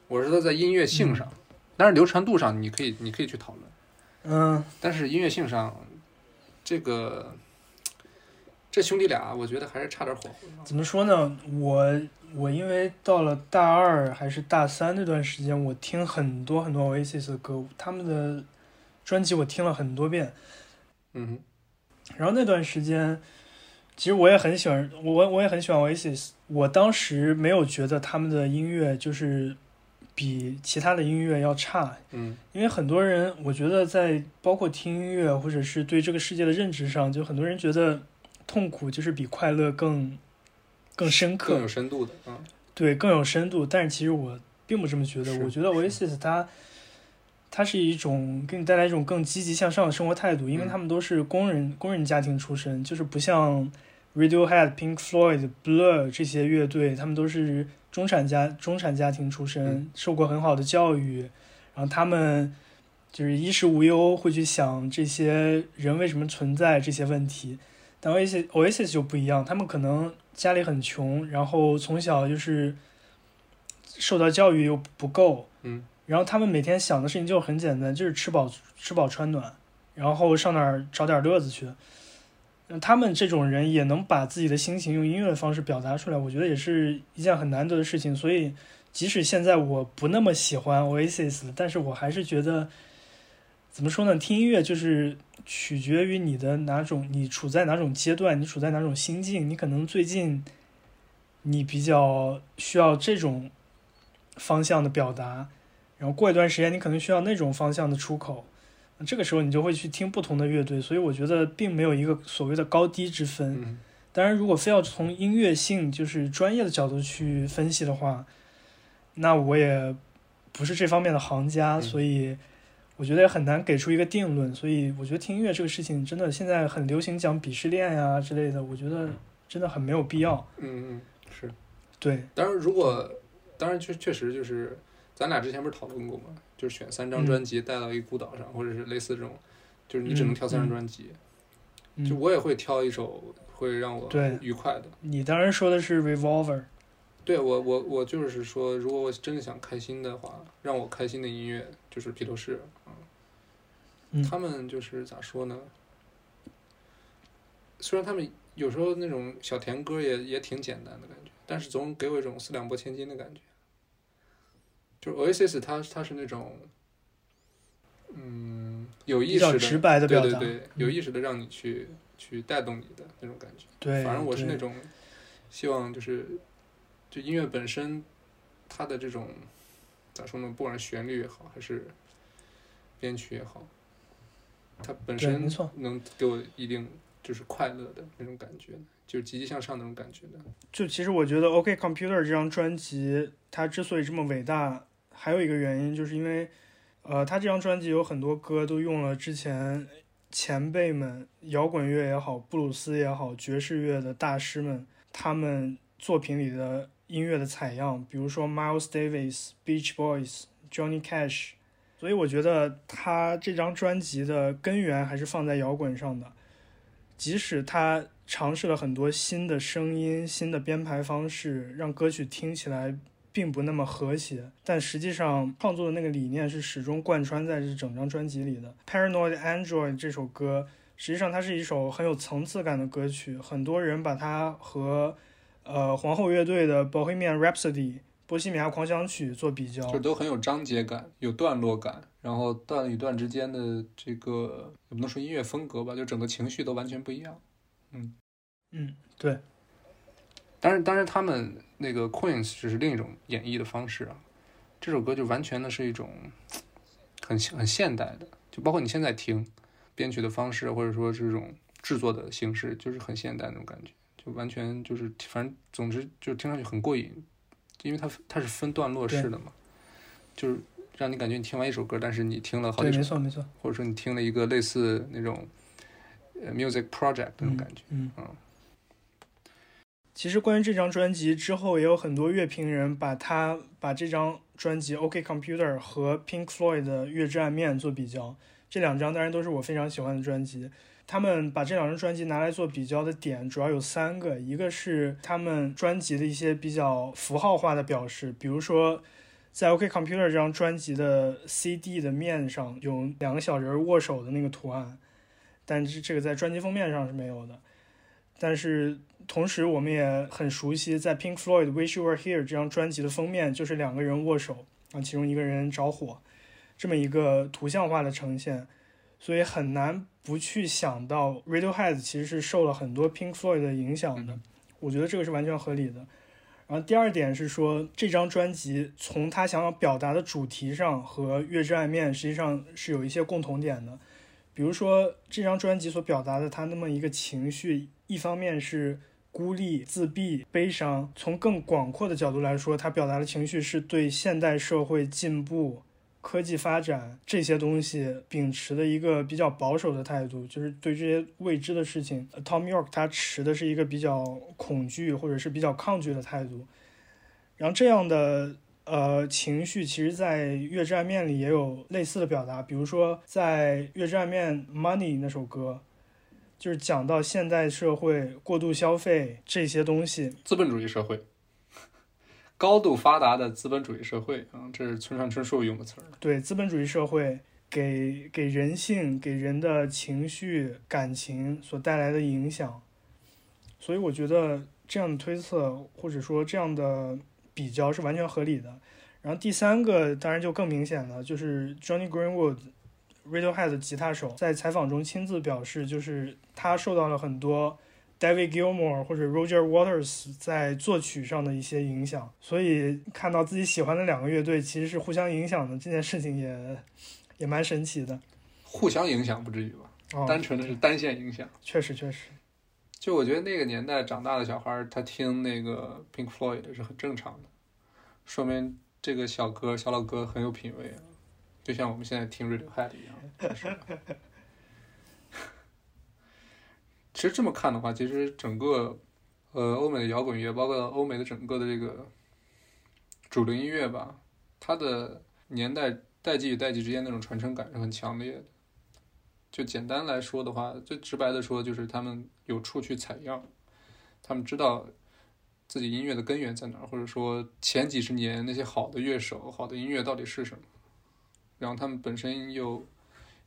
我是说在音乐性上，但是流传度上你可以你可以去讨论，嗯，但是音乐性上，这个这兄弟俩，我觉得还是差点火候。怎么说呢？我我因为到了大二还是大三那段时间，我听很多很多 Oasis 的歌，他们的专辑我听了很多遍。嗯哼，然后那段时间，其实我也很喜欢，我我也很喜欢 Oasis。我当时没有觉得他们的音乐就是比其他的音乐要差，嗯。因为很多人，我觉得在包括听音乐或者是对这个世界的认知上，就很多人觉得痛苦就是比快乐更更深刻，更有深度的，嗯。对，更有深度。但是其实我并不这么觉得，我觉得 Oasis 它它是一种给你带来一种更积极向上的生活态度，因为嗯。他们都是工人工人家庭出身，就是不像 Radiohead、Pink Floyd、Blur 这些乐队，他们都是中产家中产家庭出身，嗯受过很好的教育，然后他们就是衣食无忧，会去想这些人为什么存在这些问题。但 Oasis Oasis 就不一样，他们可能家里很穷，然后从小就是受到教育又不够，嗯然后他们每天想的事情就很简单，就是吃饱吃饱穿暖，然后上哪儿找点乐子去。他们这种人也能把自己的心情用音乐的方式表达出来，我觉得也是一件很难得的事情。所以，即使现在我不那么喜欢 Oasis，但是我还是觉得，怎么说呢？听音乐就是取决于你的哪种，你处在哪种阶段，你处在哪种心境。你可能最近你比较需要这种方向的表达，然后过一段时间你可能需要那种方向的出口。那这个时候你就会去听不同的乐队，所以我觉得并没有一个所谓的高低之分。嗯当然，如果非要从音乐性就是专业的角度去分析的话，那我也不是这方面的行家，嗯所以我觉得也很难给出一个定论。所以我觉得听音乐这个事情真的现在很流行讲鄙视链呀之类的，我觉得真的很没有必要。嗯嗯，是。对，当然，如果当然确确实就是，咱俩之前不是讨论过吗？就是选三张嗯专辑带到一个孤岛上，或者是类似这种，就是你只能挑三张专辑。嗯就我也会挑一首会让我对愉快的。你当然说的是 Revolver，对我我我就是说，如果我真的想开心的话，让我开心的音乐就是披头士啊。嗯他们就是咋说呢？虽然他们有时候那种小甜歌也也挺简单的感觉，但是总给我一种四两拨千斤的感觉。就是 Oasis，它它是那种，嗯，有意识的，直白的表达。对对对，有嗯意识的让你去去带动你的那种感觉。对，反正我是那种希望就是就音乐本身它的这种咋说呢，不管是旋律也好，还是编曲也好，它本身能给我一定就是快乐的那种感觉，就是积极向上那种感觉的。就其实我觉得《OK Computer》这张专辑，它之所以这么伟大，还有一个原因，就是因为，呃，他这张专辑有很多歌都用了之前前辈们摇滚乐也好、布鲁斯也好、爵士乐的大师们他们作品里的音乐的采样，比如说 Miles Davis、Beach Boys、Johnny Cash。所以我觉得他这张专辑的根源还是放在摇滚上的，即使他尝试了很多新的声音、新的编排方式，让歌曲听起来并不那么和谐，但实际上创作的那个理念是始终贯穿在这整张专辑里的。Paranoid Android 这首歌，实际上它是一首很有层次感的歌曲，很多人把它和呃皇后乐队的 Bohemian Rhapsody 波西米亚狂想曲做比较，就都很有章节感，有段落感，然后段与段之间的这个也不能说音乐风格吧，就整个情绪都完全不一样。嗯，对，当然，当然，他们那个 Queens 只是另一种演绎的方式啊。这首歌就完全的是一种很很现代的，就包括你现在听编曲的方式，或者说这种制作的形式，就是很现代那种感觉，就完全就是反正总之就听上去很过瘾，因为它它是分段落式的嘛，就是让你感觉你听完一首歌，但是你听了好对，几首，没错没错，或者说你听了一个类似那种呃 music project 那种感觉。嗯嗯其实关于这张专辑之后，也有很多乐评人把它把这张专辑《OK Computer》和 Pink Floyd 的《月之暗面》做比较。这两张当然都是我非常喜欢的专辑。他们把这两张专辑拿来做比较的点主要有三个，一个是他们专辑的一些比较符号化的表示，比如说在《OK Computer》这张专辑的 CD 的面上有两个小人握手的那个图案，但是这个在专辑封面上是没有的。但是同时，我们也很熟悉，在 Pink Floyd《Wish You Were Here》这张专辑的封面就是两个人握手，啊，其中一个人着火，这么一个图像化的呈现，所以很难不去想到 Radiohead 其实是受了很多 Pink Floyd 的影响的，我觉得这个是完全合理的。然后第二点是说，这张专辑从他想要表达的主题上和《月之暗面》实际上是有一些共同点的。比如说这张专辑所表达的他那么一个情绪，一方面是孤立、自闭、悲伤；从更广阔的角度来说，他表达的情绪是对现代社会进步、科技发展这些东西秉持的一个比较保守的态度，就是对这些未知的事情，Tom York 他持的是一个比较恐惧或者是比较抗拒的态度。然后这样的呃情绪，其实在《月之暗面》里也有类似的表达，比如说在《月之暗面》Money 那首歌，就是讲到现代社会过度消费这些东西，资本主义社会，高度发达的资本主义社会啊，这是村上春树用的词儿。对资本主义社会给给人性、给人的情绪、感情所带来的影响，所以我觉得这样的推测或者说这样的比较是完全合理的。然后第三个当然就更明显了，就是 Johnny Greenwood。Radiohead 的吉他手在采访中亲自表示，就是他受到了很多 David Gilmour 或者 Roger Waters 在作曲上的一些影响，所以看到自己喜欢的两个乐队其实是互相影响的这件事情也 也蛮神奇的。互相影响不至于吧？哦，单纯的是单线影响。确实确实，就我觉得那个年代长大的小孩儿，他听那个 Pink Floyd 是很正常的，说明这个小哥小老哥很有品味啊，就像我们现在听 Radiohead 一样。其实这么看的话，其实整个呃欧美的摇滚乐，包括欧美的整个的这个主流音乐吧，它的年代代际与代际之间那种传承感是很强烈的。就简单来说的话，最直白的说，就是他们有处去采样，他们知道自己音乐的根源在哪儿，或者说前几十年那些好的乐手、好的音乐到底是什么，然后他们本身又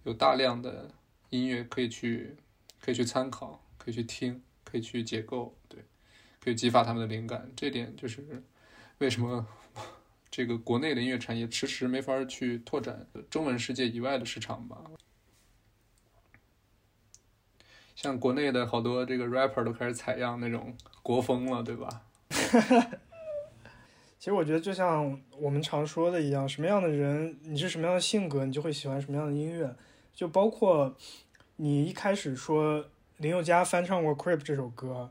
有大量的音乐可以去可以去参考，可以去听，可以去解构，对，可以激发他们的灵感。这点就是为什么 这个国内的音乐产业迟迟没法去拓展中文世界以外的市场吧。像国内的好多这个 rapper 都开始采样那种国风了，对吧？其实我觉得就像我们常说的一样，什么样的人，你是什么样的性格，你就会喜欢什么样的音乐。就包括你一开始说林宥嘉翻唱过《Creep》这首歌，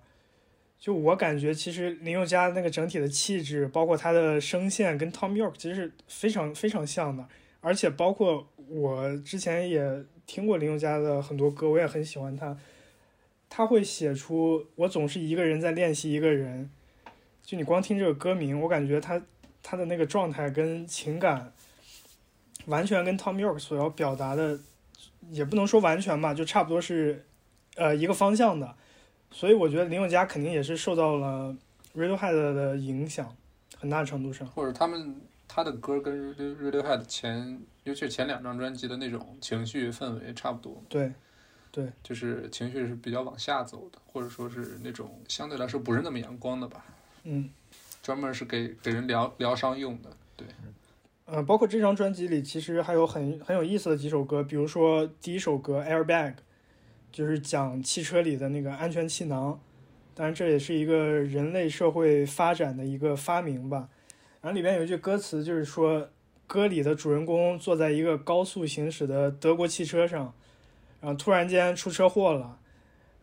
就我感觉其实林宥嘉那个整体的气质，包括他的声线跟 Tom York 其实是非常非常像的。而且包括我之前也听过林宥嘉的很多歌，我也很喜欢他。他会写出“我总是一个人在练习一个人”，就你光听这个歌名，我感觉他他的那个状态跟情感，完全跟 Tom York 所要表达的，也不能说完全吧，就差不多是，呃一个方向的。所以我觉得林宥嘉肯定也是受到了 Radiohead 的影响很大程度上。或者他们他的歌跟 Radio- Radiohead 前，尤其是前两张专辑的那种情绪氛围差不多，对对，就是情绪是比较往下走的，或者说是那种相对来说不是那么阳光的吧，嗯，专门是给给人疗疗伤用的。对，呃，包括这张专辑里其实还有很很有意思的几首歌，比如说第一首歌《Airbag》，就是讲汽车里的那个安全气囊，当然这也是一个人类社会发展的一个发明吧。然后里边有一句歌词，就是说歌里的主人公坐在一个高速行驶的德国汽车上，然后突然间出车祸了，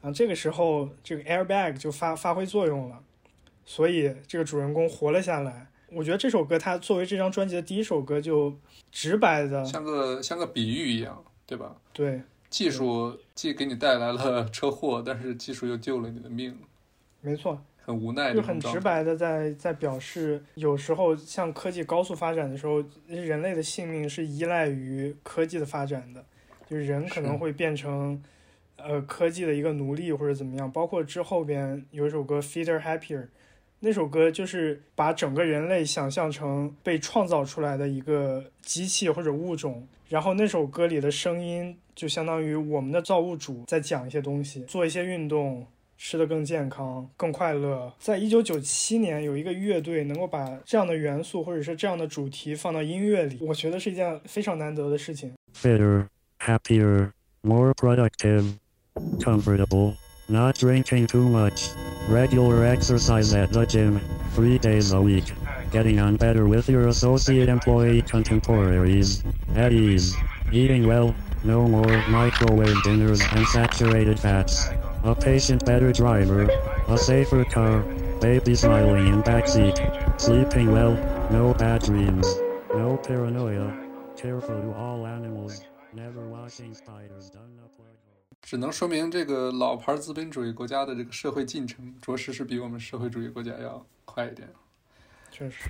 然后这个时候这个 airbag 就发发挥作用了，所以这个主人公活了下来。我觉得这首歌它作为这张专辑的第一首歌，就直白的像个像个比喻一样，对吧？对，技术既给你带来了 车祸，但是技术又救了你的命，没错，很无奈就很直。白的在在表示，有时候像科技高速发展的时候，人类的性命是依赖于科技的发展的，就是人可能会变成呃科技的一个奴隶或者怎么样。包括之后边有一首歌《Fitter Happier》，那首歌就是把整个人类想象成被创造出来的一个机器或者物种，然后那首歌里的声音就相当于我们的造物主在讲一些东西，做一些运动，吃得更健康、更快乐。在一九九七年，有一个乐队能够把这样的元素或者是这样的主题放到音乐里，我觉得是一件非常难得的事情。fitter, happier, more productive, comfortable, not drinking too much, regular exercise at the gym, three days a week, getting on better with your associate employee contemporaries, at ease, eating well, no more microwave dinners and saturated fats, a patient better driver, a safer car, baby smiling in backseat, sleeping well, no bad dreams, no paranoia, careful to all animals, never watching spiders. Done up like 只能说明这个老牌资本主义国家的这个社会进程，着实是比我们社会主义国家要快一点。确实，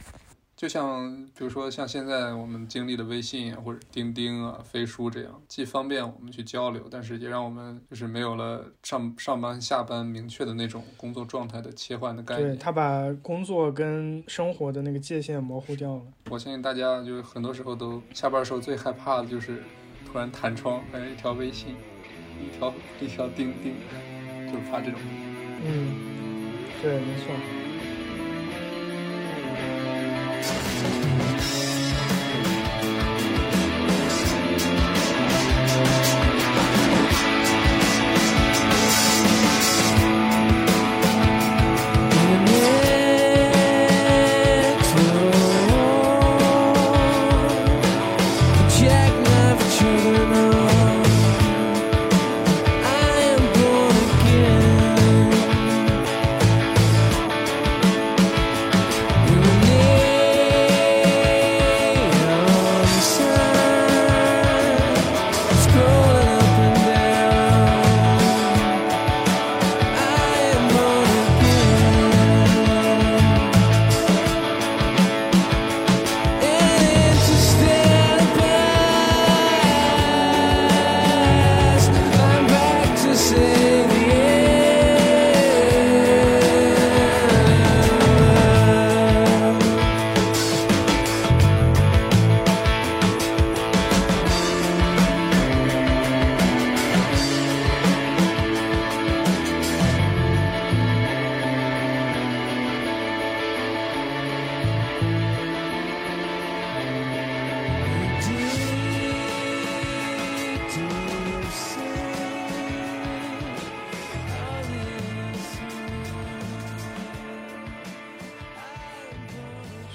就像比如说像现在我们经历的微信啊，或者钉钉啊、飞书这样，既方便我们去交流，但是也让我们就是没有了上上班下班明确的那种工作状态的切换的概念。对他把工作跟生活的那个界限模糊掉了。我相信大家就是很多时候都下班时候最害怕的就是突然弹窗，哎，一条微信，一条一条钉钉，就是怕这种。嗯，对，没错。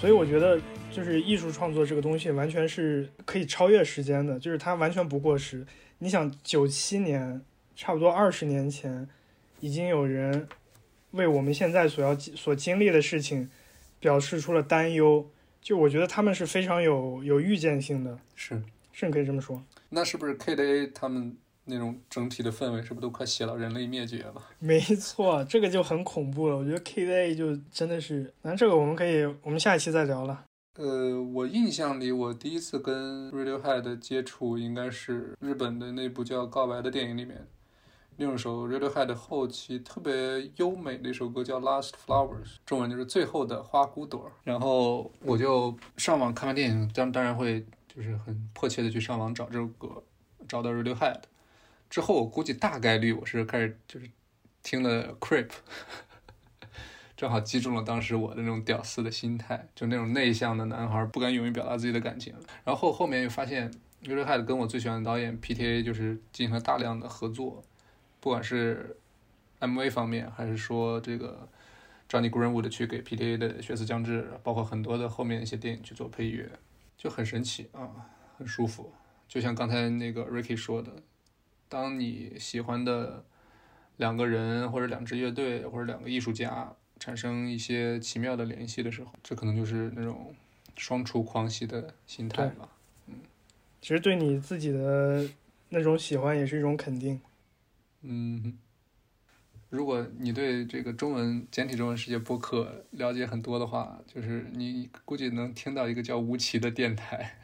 所以我觉得，就是艺术创作这个东西，完全是可以超越时间的，就是它完全不过时。你想，九七年，差不多二十年前，已经有人为我们现在所要所经历的事情表示出了担忧。就我觉得他们是非常有有预见性的，是，甚至可以这么说。那是不是 KDA 他们那种整体的氛围，是不是都快写到人类灭绝了？没错，这个就很恐怖了。我觉得 K A 就真的是，那这个我们可以，我们下一期再聊了。呃，我印象里，我第一次跟 Radiohead 接触应该是日本的那部叫《告白》的电影里面，另一首 Radiohead 后期特别优美的一首歌叫《Last Flowers》，中文就是最后的花骨朵。然后我就上网看完电影，当当然会就是很迫切的去上网找这首歌，找到 Radiohead 之后，我估计大概率我是开始就是听了 Creep，正好击中了当时我的那种屌丝的心态，就那种内向的男孩不敢勇于表达自己的感情。然后后面又发现 Radiohead 跟我最喜欢的导演 PTA 就是进行了大量的合作，不管是 MV 方面，还是说这个 Johnny Greenwood 去给 PTA 的《血色将至》，包括很多的后面一些电影去做配乐，就很神奇啊，很舒服。就像刚才那个 Ricky 说的，当你喜欢的两个人或者两支乐队或者两个艺术家产生一些奇妙的联系的时候，这可能就是那种双厨狂喜的心态吧。嗯其实对你自己的那种喜欢也是一种肯定。嗯，如果你对这个中文简体中文世界播客了解很多的话，就是你估计能听到一个叫吴奇的电台。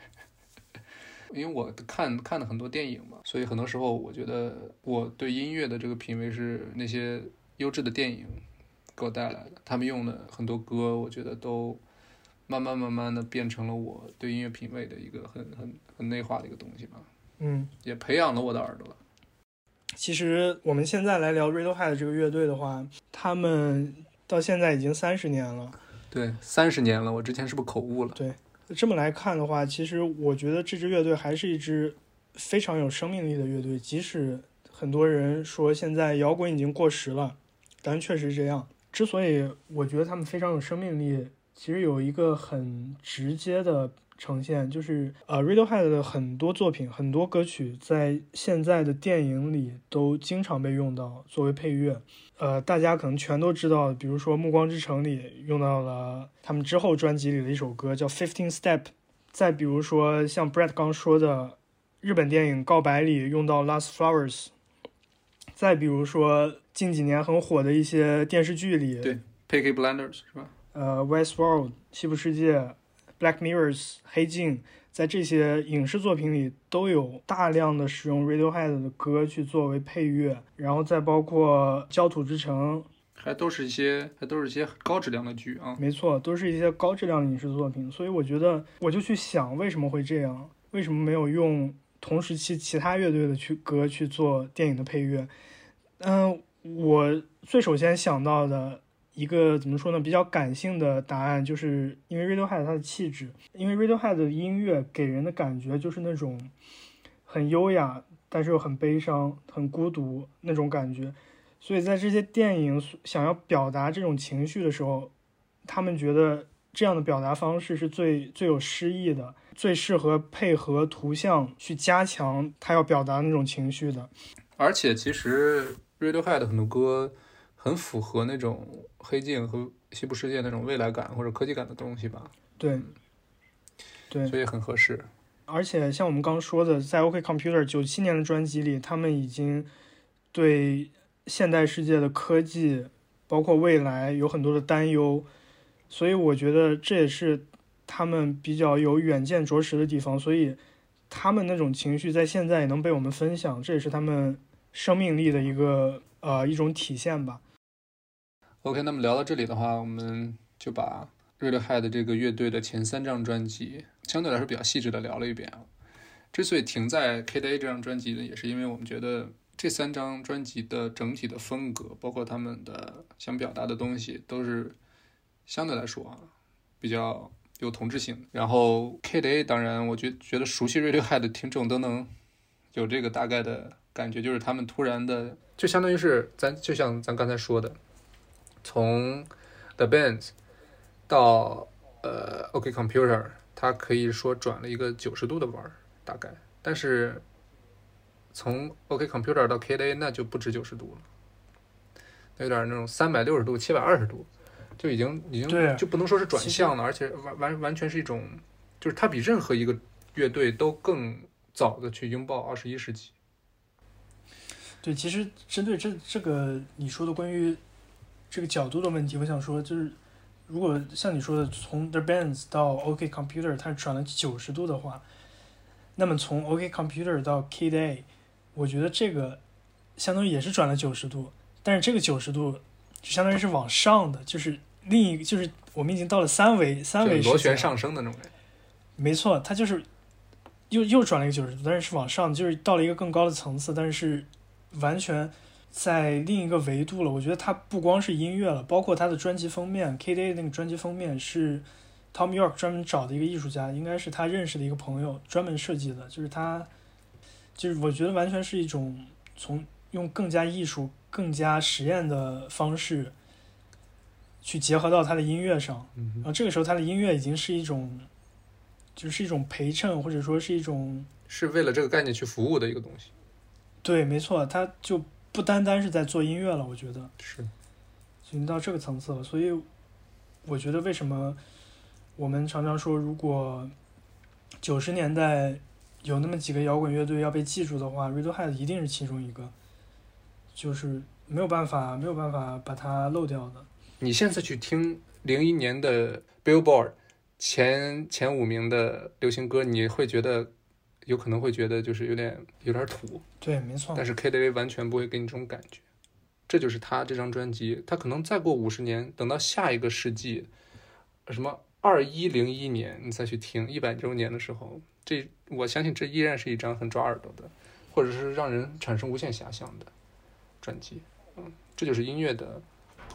因为我看看了很多电影嘛，所以很多时候我觉得我对音乐的这个品味是那些优质的电影给我带来的。他们用的很多歌，我觉得都慢慢慢慢的变成了我对音乐品味的一个很很很内化的一个东西吧，嗯，也培养了我的耳朵。其实我们现在来聊 Radiohead 这个乐队的话，他们到现在已经三十年了。对，三十年了，我之前是不是口误了？对，这么来看的话，其实我觉得这支乐队还是一支非常有生命力的乐队。即使很多人说现在摇滚已经过时了，但确实这样。之所以我觉得他们非常有生命力，其实有一个很直接的呈现，就是呃，Radiohead 的很多作品、很多歌曲在现在的电影里都经常被用到作为配乐。呃，大家可能全都知道，比如说《暮光之城》里用到了他们之后专辑里的一首歌叫《Fifteen Step》，再比如说像 Brett 刚说的日本电影《告白》里用到《Last Flowers》，再比如说近几年很火的一些电视剧里，对，Peaky Blinders 是吧？呃，《Westworld》西部世界，《Black Mirrors》黑镜，在这些影视作品里都有大量的使用 Radiohead 的歌去作为配乐，然后再包括《焦土之城》，还都是一些还都是一些高质量的剧啊。没错，都是一些高质量的影视作品。所以我觉得，我就去想为什么会这样，为什么没有用同时期其他乐队的去歌去做电影的配乐？嗯，我最首先想到的一个怎么说呢，比较感性的答案，就是因为 Radiohead 它的气质，因为 Radiohead 的音乐给人的感觉就是那种很优雅，但是又很悲伤、很孤独那种感觉。所以在这些电影想要表达这种情绪的时候，他们觉得这样的表达方式是最最有诗意的，最适合配合图像去加强他要表达那种情绪的。而且其实 Radiohead 很多歌很符合那种黑镜和西部世界那种未来感或者科技感的东西吧，对，对，所以很合适。而且像我们刚刚说的，在 OK Computer 九七年的专辑里，他们已经对现代世界的科技，包括未来有很多的担忧，所以我觉得这也是他们比较有远见卓识的地方。所以他们那种情绪在现在也能被我们分享，这也是他们生命力的一个呃一种体现吧。OK，那么聊到这里的话，我们就把 Radiohead 这个乐队的前三张专辑相对来说比较细致的聊了一遍啊。之所以停在 KDA 这张专辑呢，也是因为我们觉得这三张专辑的整体的风格，包括他们的想表达的东西，都是相对来说啊比较有同质性。然后 KDA，当然，我觉觉得熟悉 Radiohead 的听众都能有这个大概的感觉，就是他们突然的，就相当于是咱就像咱刚才说的。从 The Bands 到呃 OK Computer，它可以说转了一个九十度的弯儿，大概。但是从 OK Computer 到 KDA 那就不止九十度了，有点那种三百六十度、七百二十度，就已经已对经就不能说是转向了，而且完完完全是一种，就是它比任何一个乐队都更早的去拥抱二十一世纪。对，其实针对这这个你说的关于这个角度的问题，我想说，就是如果像你说的，从 The Bands 到 OK Computer 它转了九十度的话，那么从 OK Computer 到 Kid A，我觉得这个相当于也是转了九十度，但是这个九十度就相当于是往上的，就是另一个就是我们已经到了三维三维螺旋上升的那种。没错，它就是又又转了一个九十度，但是是往上，就是到了一个更高的层次，但是是完全在另一个维度了。我觉得它不光是音乐了，包括他的专辑封面，K Day 那个专辑封面是 Tom York 专门找的一个艺术家，应该是他认识的一个朋友专门设计的，就是他，就是我觉得完全是一种从用更加艺术、更加实验的方式去结合到他的音乐上。嗯然后这个时候，他的音乐已经是一种，就是一种陪衬，或者说是一种是为了这个概念去服务的一个东西。对，没错，他就不单单是在做音乐了，我觉得是，已经到这个层次了。所以，我觉得为什么我们常常说，如果九十年代有那么几个摇滚乐队要被记住的话，Radiohead 一定是其中一个，就是没有办法，没有办法把它漏掉的。你现在去听零一年的 Billboard 前前五名的流行歌，你会觉得有可能会觉得就是有点有点土，对，没错但，是 KTV 完全不会给你这种感觉。这就是他这张专辑，他可能再过五十年，等到下一个世纪，什么二一零一年你再去听一百周年的时候，这我相信这依然是一张很抓耳朵的，或者是让人产生无限遐想的专辑。嗯，这就是音乐的，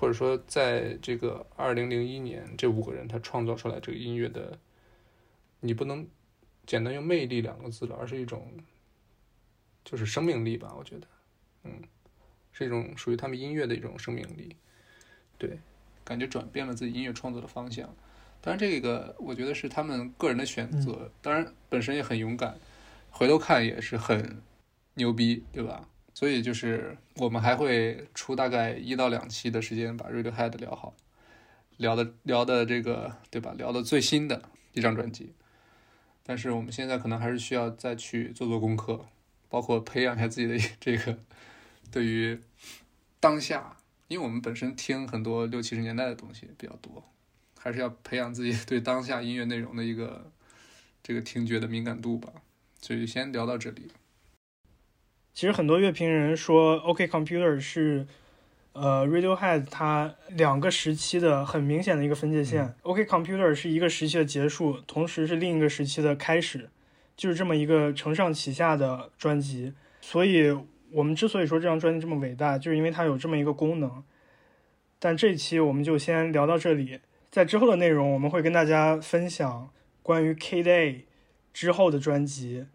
或者说在这个二零零一年，这五个人他创造出来这个音乐的，你不能简单用魅力两个字了，而是一种就是生命力吧，我觉得，嗯，是一种属于他们音乐的一种生命力，对，感觉转变了自己音乐创作的方向。当然，这个我觉得是他们个人的选择，当然本身也很勇敢，回头看也是很牛逼，对吧？所以就是我们还会出大概一到两期的时间把 Radiohead 聊好，聊的聊的这个对吧？聊的最新的一张专辑，但是我们现在可能还是需要再去做做功课，包括培养一下自己的 这个对于当下，因为我们本身听很多六七十年代的东西比较多，还是要培养自己对当下音乐内容的一个这个听觉的敏感度吧。所以先聊到这里。其实很多乐评人说，OK Computer 是呃 Radiohead 它两个时期的很明显的一个分界线。OK Computer 是一个时期的结束，同时是另一个时期的开始，就是这么一个承上启下的专辑。所以我们之所以说这张专辑这么伟大，就是因为它有这么一个功能。但这一期我们就先聊到这里，在之后的内容我们会跟大家分享关于 K Day 之后的专辑，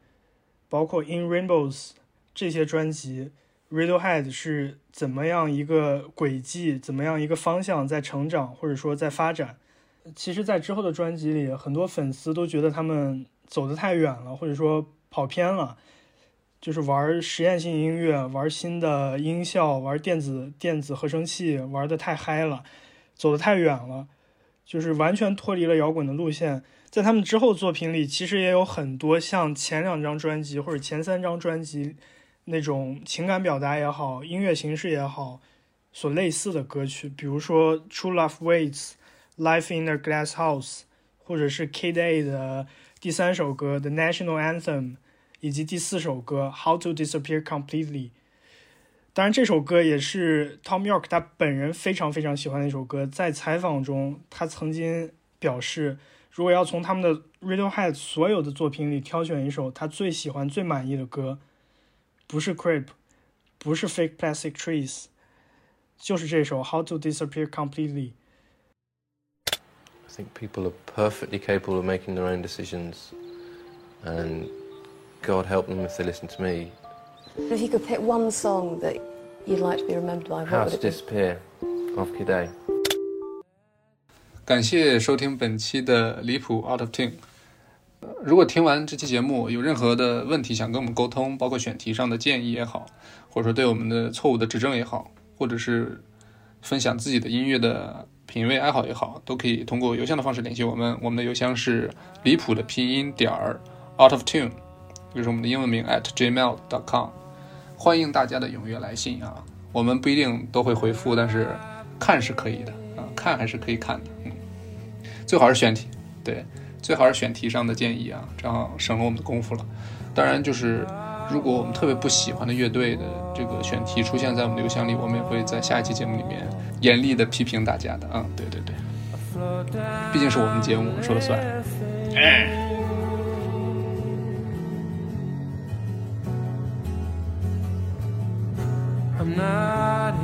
包括 In Rainbows。这些专辑，Radiohead 是怎么样一个轨迹，怎么样一个方向在成长，或者说在发展。其实，在之后的专辑里，很多粉丝都觉得他们走得太远了，或者说跑偏了，就是玩实验性音乐，玩新的音效，玩电子电子合成器，玩的太嗨了，走得太远了，就是完全脱离了摇滚的路线。在他们之后作品里，其实也有很多像前两张专辑或者前三张专辑。那种情感表达也好，音乐形式也好，所类似的歌曲，比如说《True Love Waits》、《Life in a Glass House》，或者是 K Day 的第三首歌《The National Anthem》，以及第四首歌《How to Disappear Completely》。当然，这首歌也是 Tom York 他本人非常非常喜欢的一首歌。在采访中，他曾经表示，如果要从他们的 Radiohead 所有的作品里挑选一首他最喜欢、最满意的歌。不是 Creep，不是 Fake Plastic Trees，就是这首 How to Disappear Completely。 I think people are perfectly capable of making their own decisions, and God help them if they listen to me. If you could pick one song that you'd like to be remembered by, How what to would it be? disappear of Kid 感谢收听本期的离谱 Out of Tune。 如果听完这期节目有任何的问题想跟我们沟通，包括选题上的建议也好，或者说对我们的错误的指正也好，或者是分享自己的音乐的品味爱好也好，都可以通过邮箱的方式联系我们。我们的邮箱是离谱的拼音点儿 out of tune，就是我们的英文名 at gmail dot com。欢迎大家的踊跃来信啊！我们不一定都会回复，但是看是可以的啊，看还是可以看的。嗯，最好是选题，对，最好是选题上的建议啊，这样省了我们的功夫了。当然，就是如果我们特别不喜欢的乐队的这个选题出现在我们的邮箱里，我们也会在下一期节目里面严厉的批评大家的啊、对对对，毕竟是我们节目，我们说了算。I'm not